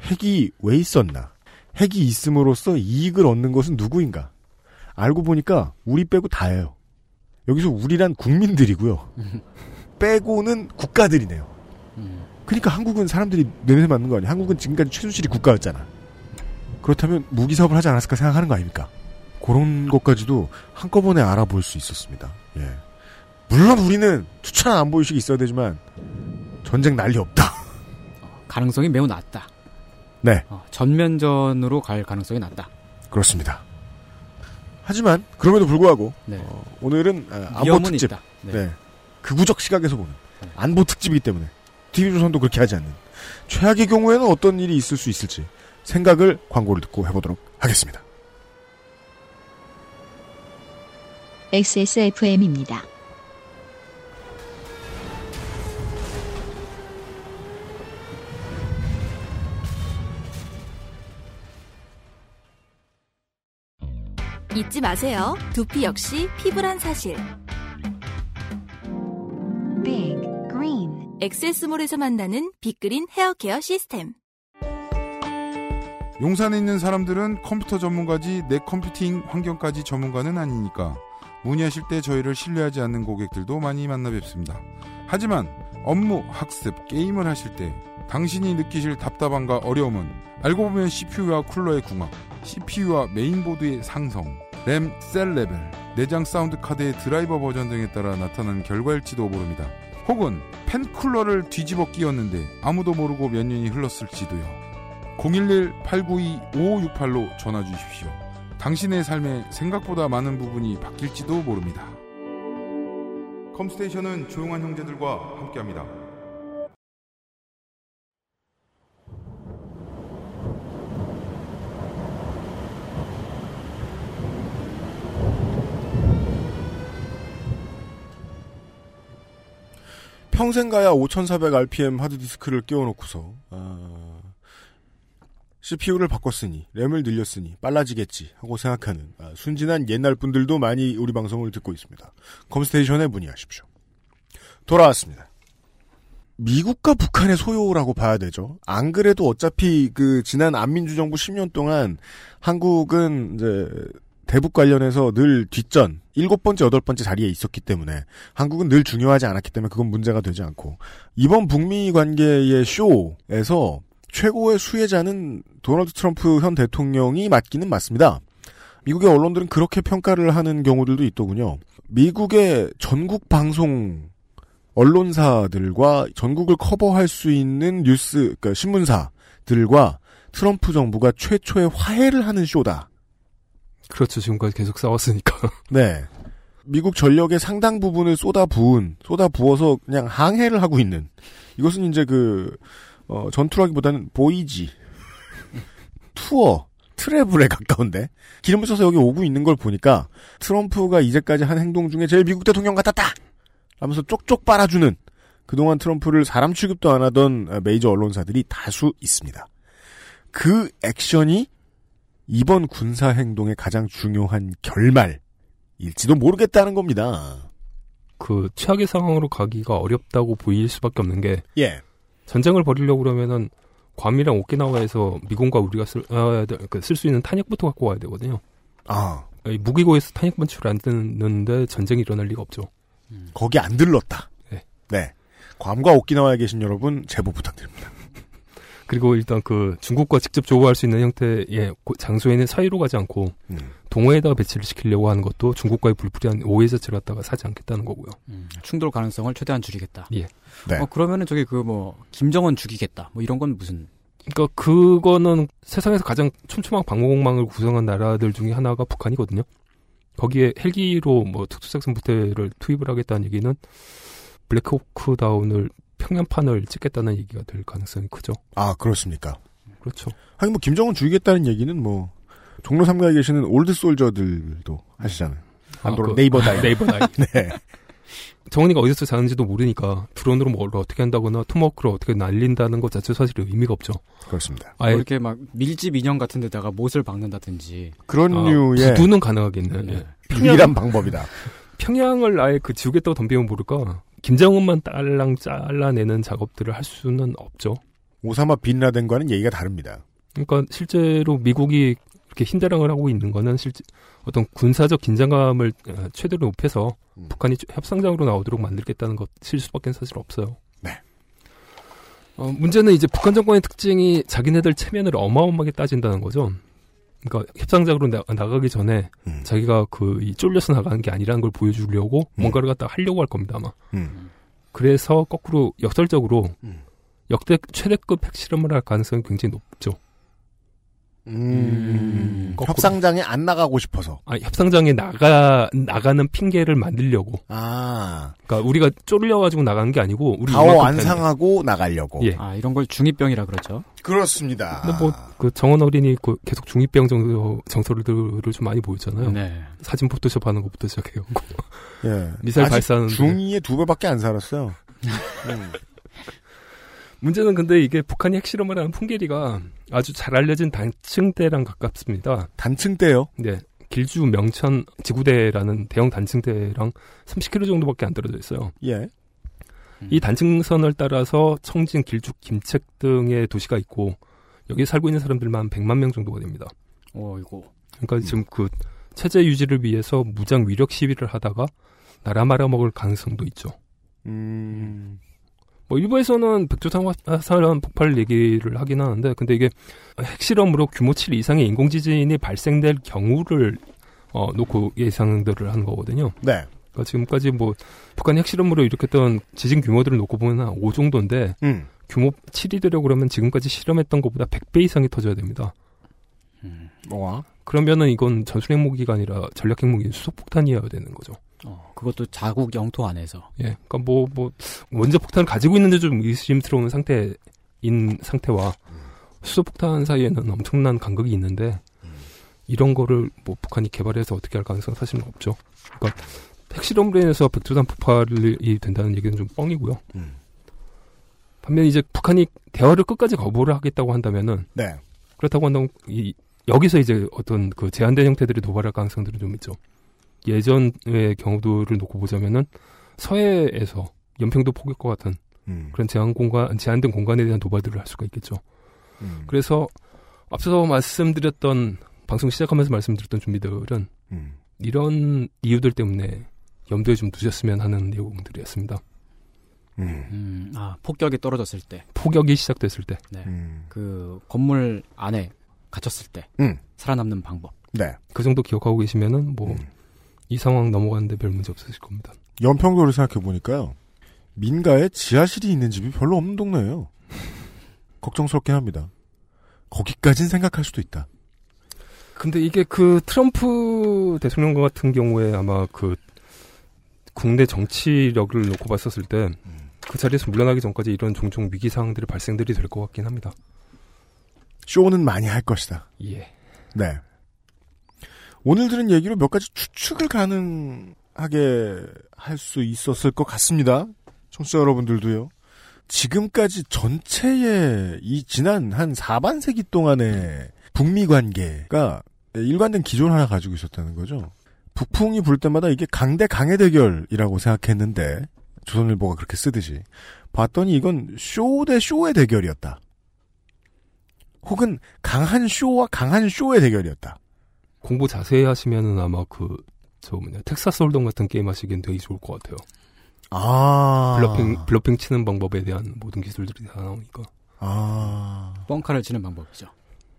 핵이 왜 있었나? 핵이 있음으로써 이익을 얻는 것은 누구인가? 알고 보니까 우리 빼고 다예요. 여기서 우리란 국민들이고요. 빼고는 국가들이네요. 그러니까 한국은 사람들이 냄새 맡는 거 아니야? 한국은 지금까지 최순실이 국가였잖아. 그렇다면 무기 사업을 하지 않았을까 생각하는 거 아닙니까? 그런 것까지도 한꺼번에 알아볼 수 있었습니다. 예. 물론 우리는 투철한 안보의식이 있어야 되지만 전쟁 난리 없다. 가능성이 매우 낮다. 네. 어, 전면전으로 갈 가능성이 낮다. 그렇습니다. 하지만 그럼에도 불구하고 네. 어, 오늘은 어, 안보 특집, 있다. 네. 네. 극우적 시각에서 보는 안보 특집이기 때문에 TV조선도 그렇게 하지 않는 최악의 경우에는 어떤 일이 있을 수 있을지 생각을 광고를 듣고 해보도록 하겠습니다. XSFM입니다. 잊지 마세요. 두피 역시 피부란 사실. Big Green 엑세스몰에서 만나는 빅그린 헤어케어 시스템. 용산에 있는 사람들은 컴퓨터 전문가지 내 컴퓨팅 환경까지 전문가는 아니니까 문의하실 때 저희를 신뢰하지 않는 고객들도 많이 만나 뵙습니다. 하지만 업무, 학습, 게임을 하실 때 당신이 느끼실 답답함과 어려움은 알고 보면 CPU와 쿨러의 궁합, CPU와 메인보드의 상성, 램, 셀 레벨, 내장 사운드 카드의 드라이버 버전 등에 따라 나타나는 결과일지도 모릅니다. 혹은 팬 쿨러를 뒤집어 끼웠는데 아무도 모르고 몇 년이 흘렀을지도요. 011-892-5568로 전화 주십시오. 당신의 삶에 생각보다 많은 부분이 바뀔지도 모릅니다. 컴스테이션은 조용한 형제들과 함께합니다. 평생 가야 5400rpm 하드디스크를 끼워놓고서 아, CPU를 바꿨으니 램을 늘렸으니 빨라지겠지 하고 생각하는 아, 순진한 옛날 분들도 많이 우리 방송을 듣고 있습니다. 컴스테이션에 문의하십시오. 돌아왔습니다. 미국과 북한의 소요라고 봐야 되죠. 안 그래도 어차피 그 지난 안민주 정부 10년 동안 한국은 이제 대북 관련해서 늘 뒷전 일곱 번째 여덟 번째 자리에 있었기 때문에 한국은 늘 중요하지 않았기 때문에 그건 문제가 되지 않고 이번 북미 관계의 쇼에서 최고의 수혜자는 도널드 트럼프 현 대통령이 맞기는 맞습니다. 미국의 언론들은 그렇게 평가를 하는 경우들도 있더군요. 미국의 전국 방송 언론사들과 전국을 커버할 수 있는 뉴스, 그러니까 신문사들과 트럼프 정부가 최초의 화해를 하는 쇼다. 그렇죠. 지금까지 계속 싸웠으니까. 네. 미국 전력의 상당 부분을 쏟아 부은, 쏟아 부어서 그냥 항해를 하고 있는. 이것은 이제 그, 어, 전투라기보다는 보이지. 투어, 트래블에 가까운데. 기름을 써서 여기 오고 있는 걸 보니까 트럼프가 이제까지 한 행동 중에 제일 미국 대통령 같았다! 하면서 쪽쪽 빨아주는 그동안 트럼프를 사람 취급도 안 하던 메이저 언론사들이 다수 있습니다. 그 액션이 이번 군사 행동의 가장 중요한 결말일지도 모르겠다는 겁니다. 그 최악의 상황으로 가기가 어렵다고 보일 수밖에 없는 게 예. 전쟁을 벌이려고 그러면은 괌이랑 오키나와에서 미군과 우리가 쓸, 아, 쓸수 있는 탄약부터 갖고 와야 되거든요. 아. 이 무기고에서 탄약 반출을 안 듣는데 전쟁이 일어날 리가 없죠. 거기 안 들렀다. 네. 네. 괌과 오키나와에 계신 여러분 제보 부탁드립니다. 그리고 일단 그 중국과 직접 조우할 수 있는 형태의 고- 장소에는 사이로 가지 않고 음. 동호에다가 배치를 시키려고 하는 것도 중국과의 불필요한 오해 자체를 갖다가 사지 않겠다는 거고요. 음, 충돌 가능성을 최대한 줄이겠다. 예. 네. 어, 그러면은 저기 그 뭐 김정은 죽이겠다. 뭐 이런 건 무슨 그러니까 그거는 세상에서 가장 촘촘한 방공망을 구성한 나라들 중에 하나가 북한이거든요. 거기에 헬기로 뭐 특수작전 부대를 투입을 하겠다는 얘기는 Black Hawk Down을 평양판을 찍겠다는 얘기가 될 가능성이 크죠. 아, 그렇습니까? 그렇죠. 하긴 뭐 김정은 죽이겠다는 얘기는 뭐 종로 3가에 계시는 old soldier들도 하시잖아요. 안도로 그 never die. never die. 네. 정은이가 어디서 자는지도 모르니까 드론으로 뭘 어떻게 한다거나 토마호크를 어떻게 날린다는 것 자체 사실 의미가 없죠. 그렇습니다. 뭐 아예 이렇게 막 밀짚 인형 같은 데다가 못을 박는다든지 그런 아, 류의 부두는 가능하겠네. 예. 유일한 방법이다. 평양을 아예 그 지우겠다고 덤비면 모를까 김정은만 딸랑 잘라내는 작업들을 할 수는 없죠. 오사마 빈라덴과는 얘기가 다릅니다. 그러니까 실제로 미국이 이렇게 흰자랑을 하고 있는 거는 실제 어떤 군사적 긴장감을 어, 최대로 높여서 음. 북한이 협상장으로 나오도록 만들겠다는 것일 수밖에 사실 없어요. 네. 어, 문제는 이제 북한 정권의 특징이 자기네들 체면을 어마어마하게 따진다는 거죠. 그러니까 협상장으로 나, 나가기 전에 음. 자기가 그 이 쫄려서 나가는 게 아니라는 걸 보여주려고 뭔가를 갖다 하려고 할 겁니다 아마. 음. 그래서 거꾸로 역설적으로 음. 역대 최대급 핵실험을 할 가능성이 굉장히 높죠. 음, 거꾸로. 협상장에 안 나가고 싶어서. 아, 협상장에 나가 나가는 핑계를 만들려고. 아, 그러니까 우리가 쫄려가지고 나가는 게 아니고 우리 가오 이만큼 안 되는데. 상하고 나가려고. 예. 아, 이런 걸 중이병이라 그러죠. 그렇습니다. 근데 뭐 그 정원 어린이 그 계속 중이병 정도 정서를 좀 많이 보였잖아요. 네. 사진 포토샵하는 것부터 시작해갖고 예. 미사일 아직 발사하는 중위의 두 배밖에 안 살았어요. 음. 문제는 근데 이게 북한이 핵실험을 하는 풍계리가 아주 잘 알려진 단층대랑 가깝습니다. 단층대요? 네. 길주 명천 지구대라는 대형 단층대랑 30km 정도밖에 안 떨어져 있어요. 예. 이 단층선을 따라서 청진, 길주, 김책 등의 도시가 있고 여기 살고 있는 사람들만 100만 명 정도가 됩니다. 어, 이거. 그러니까 지금 그 체제 유지를 위해서 무장 위력 시위를 하다가 나라 말아먹을 가능성도 있죠. 음. 뭐 일부에서는 백두산화산 폭발 얘기를 하긴 하는데 근데 이게 핵실험으로 규모 7 이상의 인공 지진이 발생될 경우를 어, 놓고 예상들을 하는 거거든요. 네. 그러니까 지금까지 뭐 북한이 핵실험으로 일으켰던 지진 규모들을 놓고 보면 한 5 정도인데 음. 규모 7이 되려고 그러면 지금까지 실험했던 것보다 100배 이상이 터져야 됩니다. 뭐가? 그러면은 이건 전술 핵무기가 아니라 전략 핵무기 수소폭탄이어야 되는 거죠. 어, 그것도 자국 영토 안에서. 예. 그러니까 뭐, 뭐, 원자 폭탄을 가지고 있는데 좀 의심스러운 상태인 상태와 수소폭탄 사이에는 엄청난 간극이 있는데, 이런 거를 뭐 북한이 개발해서 어떻게 할 가능성은 사실은 없죠. 그러니까 핵실험으로 인해서 백두산 폭발이 된다는 얘기는 좀 뻥이고요. 음. 반면 이제 북한이 대화를 끝까지 거부를 하겠다고 한다면은, 네. 그렇다고 한다면 이, 여기서 이제 어떤 그 제한된 형태들이 도발할 가능성들은 좀 있죠. 예전의 경우들을 놓고 보자면은 서해에서 연평도 포격과 같은 음. 그런 제한 공간, 제한된 공간에 대한 도발들을 할 수가 있겠죠. 음. 그래서 앞서 말씀드렸던 방송 시작하면서 말씀드렸던 준비들은 음. 이런 이유들 때문에 염두에 좀 두셨으면 하는 내용들이었습니다. 음, 아, 폭격이 떨어졌을 때. 폭격이 시작됐을 때. 네. 음. 그 건물 안에 갇혔을 때. 음. 살아남는 방법. 네. 그 정도 기억하고 계시면은 뭐 이 상황 넘어가는데 별 문제 없으실 겁니다. 연평도를 생각해 보니까요. 민가에 지하실이 있는 집이 별로 없는 동네예요. 걱정스럽긴 합니다. 거기까진 생각할 수도 있다. 근데 이게 그 트럼프 대통령 같은 경우에 아마 그 국내 정치력을 놓고 봤었을 때 그 자리에서 물러나기 전까지 이런 종종 위기 상황들이 발생들이 될 것 같긴 합니다. 쇼는 많이 할 것이다. 예. 네. 오늘 들은 얘기로 몇 가지 추측을 가능하게 할 수 있었을 것 같습니다. 청취자 여러분들도요. 지금까지 전체의 이 지난 한 4반세기 동안의 북미 관계가 일관된 기존 하나 가지고 있었다는 거죠. 북풍이 불 때마다 이게 강대 강의 대결이라고 생각했는데 조선일보가 그렇게 쓰듯이 봤더니 이건 쇼 대 쇼의 대결이었다. 혹은 강한 쇼와 강한 쇼의 대결이었다. 공부 자세히 하시면은 아마 그, 저 뭐냐, 텍사스 홀덤 같은 게임 하시기엔 되게 좋을 것 같아요. 아. bluffing, bluffing 치는 방법에 대한 모든 기술들이 다 나오니까. 아. 뻥카를 치는 방법이죠.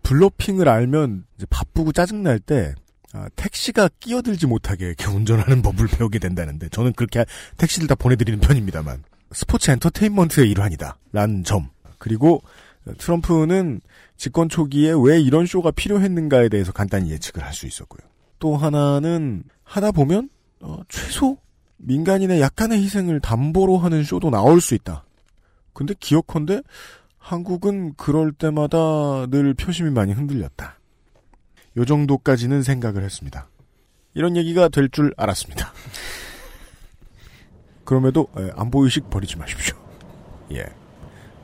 bluffing을 알면 이제 바쁘고 짜증 날 때 아, 택시가 끼어들지 못하게 이렇게 운전하는 법을 배우게 된다는데 저는 그렇게 택시를 다 보내드리는 편입니다만 스포츠 엔터테인먼트의 일환이다 라는 점 그리고 트럼프는 집권 초기에 왜 이런 쇼가 필요했는가에 대해서 간단히 예측을 할 수 있었고요 또 하나는 하다 보면 어, 최소 민간인의 약간의 희생을 담보로 하는 쇼도 나올 수 있다 근데 기억컨대 한국은 그럴 때마다 늘 표심이 많이 흔들렸다. 요 정도까지는 생각을 했습니다. 이런 얘기가 될 줄 알았습니다. 그럼에도 에, 안보의식 버리지 마십시오. 예.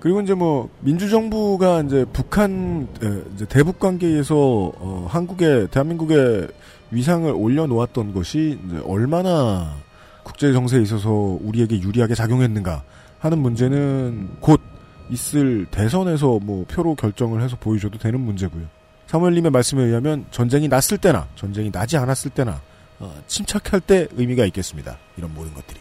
그리고 이제 뭐 민주정부가 이제 북한 에, 이제 대북 관계에서 어, 한국의 대한민국의 위상을 올려놓았던 것이 이제 얼마나 국제 정세에 있어서 우리에게 유리하게 작용했는가 하는 문제는 곧 있을 대선에서 뭐 표로 결정을 해서 보여줘도 되는 문제고요. 사무엘님의 말씀에 의하면 전쟁이 났을 때나 전쟁이 나지 않았을 때나 어, 침착할 때 의미가 있겠습니다. 이런 모든 것들이.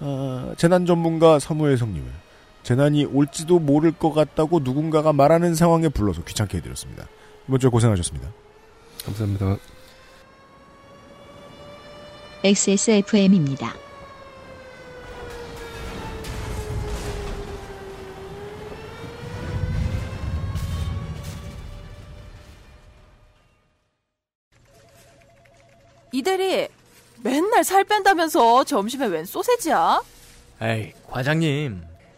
어, 재난 전문가 사무엘 성님을 재난이 올지도 모를 것 같다고 누군가가 말하는 상황에 불러서 귀찮게 해드렸습니다. 이번 주에 고생하셨습니다. 감사합니다. XSFM입니다. 이 대리 맨날 살 뺀다면서 점심에 웬 소세지야? 에이, 과장님.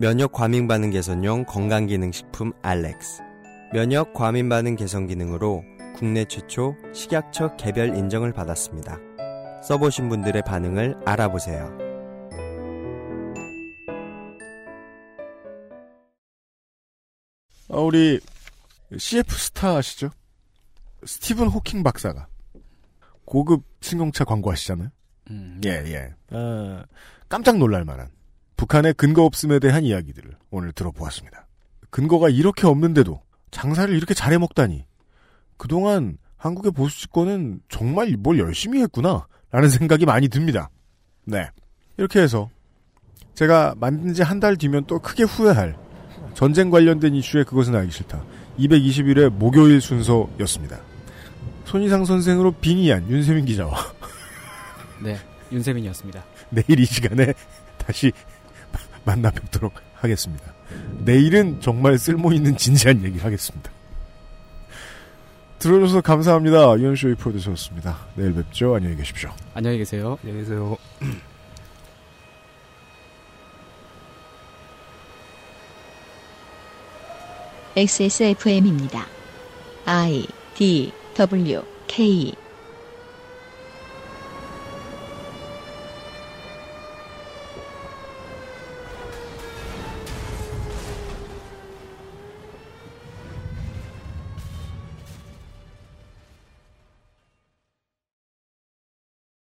면역 과민 반응 개선용 건강 기능 식품 알렉스 면역 과민 반응 개선 기능으로 국내 최초 식약처 개별 인정을 받았습니다. 써보신 분들의 반응을 알아보세요. 어, 우리 CF 스타 아시죠? 스티븐 호킹 박사가 고급 승용차 광고하시잖아요. 음, 예, 예. 어, 깜짝 놀랄 만한 북한의 근거 없음에 대한 이야기들을 오늘 들어보았습니다. 근거가 이렇게 없는데도 장사를 이렇게 잘해 먹다니 그동안 한국의 보수 집권은 정말 뭘 열심히 했구나 라는 생각이 많이 듭니다. 네. 이렇게 해서 제가 만든 지 한 달 뒤면 또 크게 후회할 전쟁 관련된 이슈에 그것은 알기 싫다. 221회 목요일 순서였습니다. 손희상 선생으로 빙의한 윤세민 기자와 네, 윤세민이었습니다. 내일 이 시간에 다시 만나 뵙도록 하겠습니다. 내일은 정말 쓸모있는 진지한 얘기를 하겠습니다. 들어줘서 감사합니다. 유현쇼의 프로듀서였습니다. 내일 뵙죠. 안녕히 계십시오. 안녕히 계세요. 안녕히 계세요. XSFM입니다. I D W K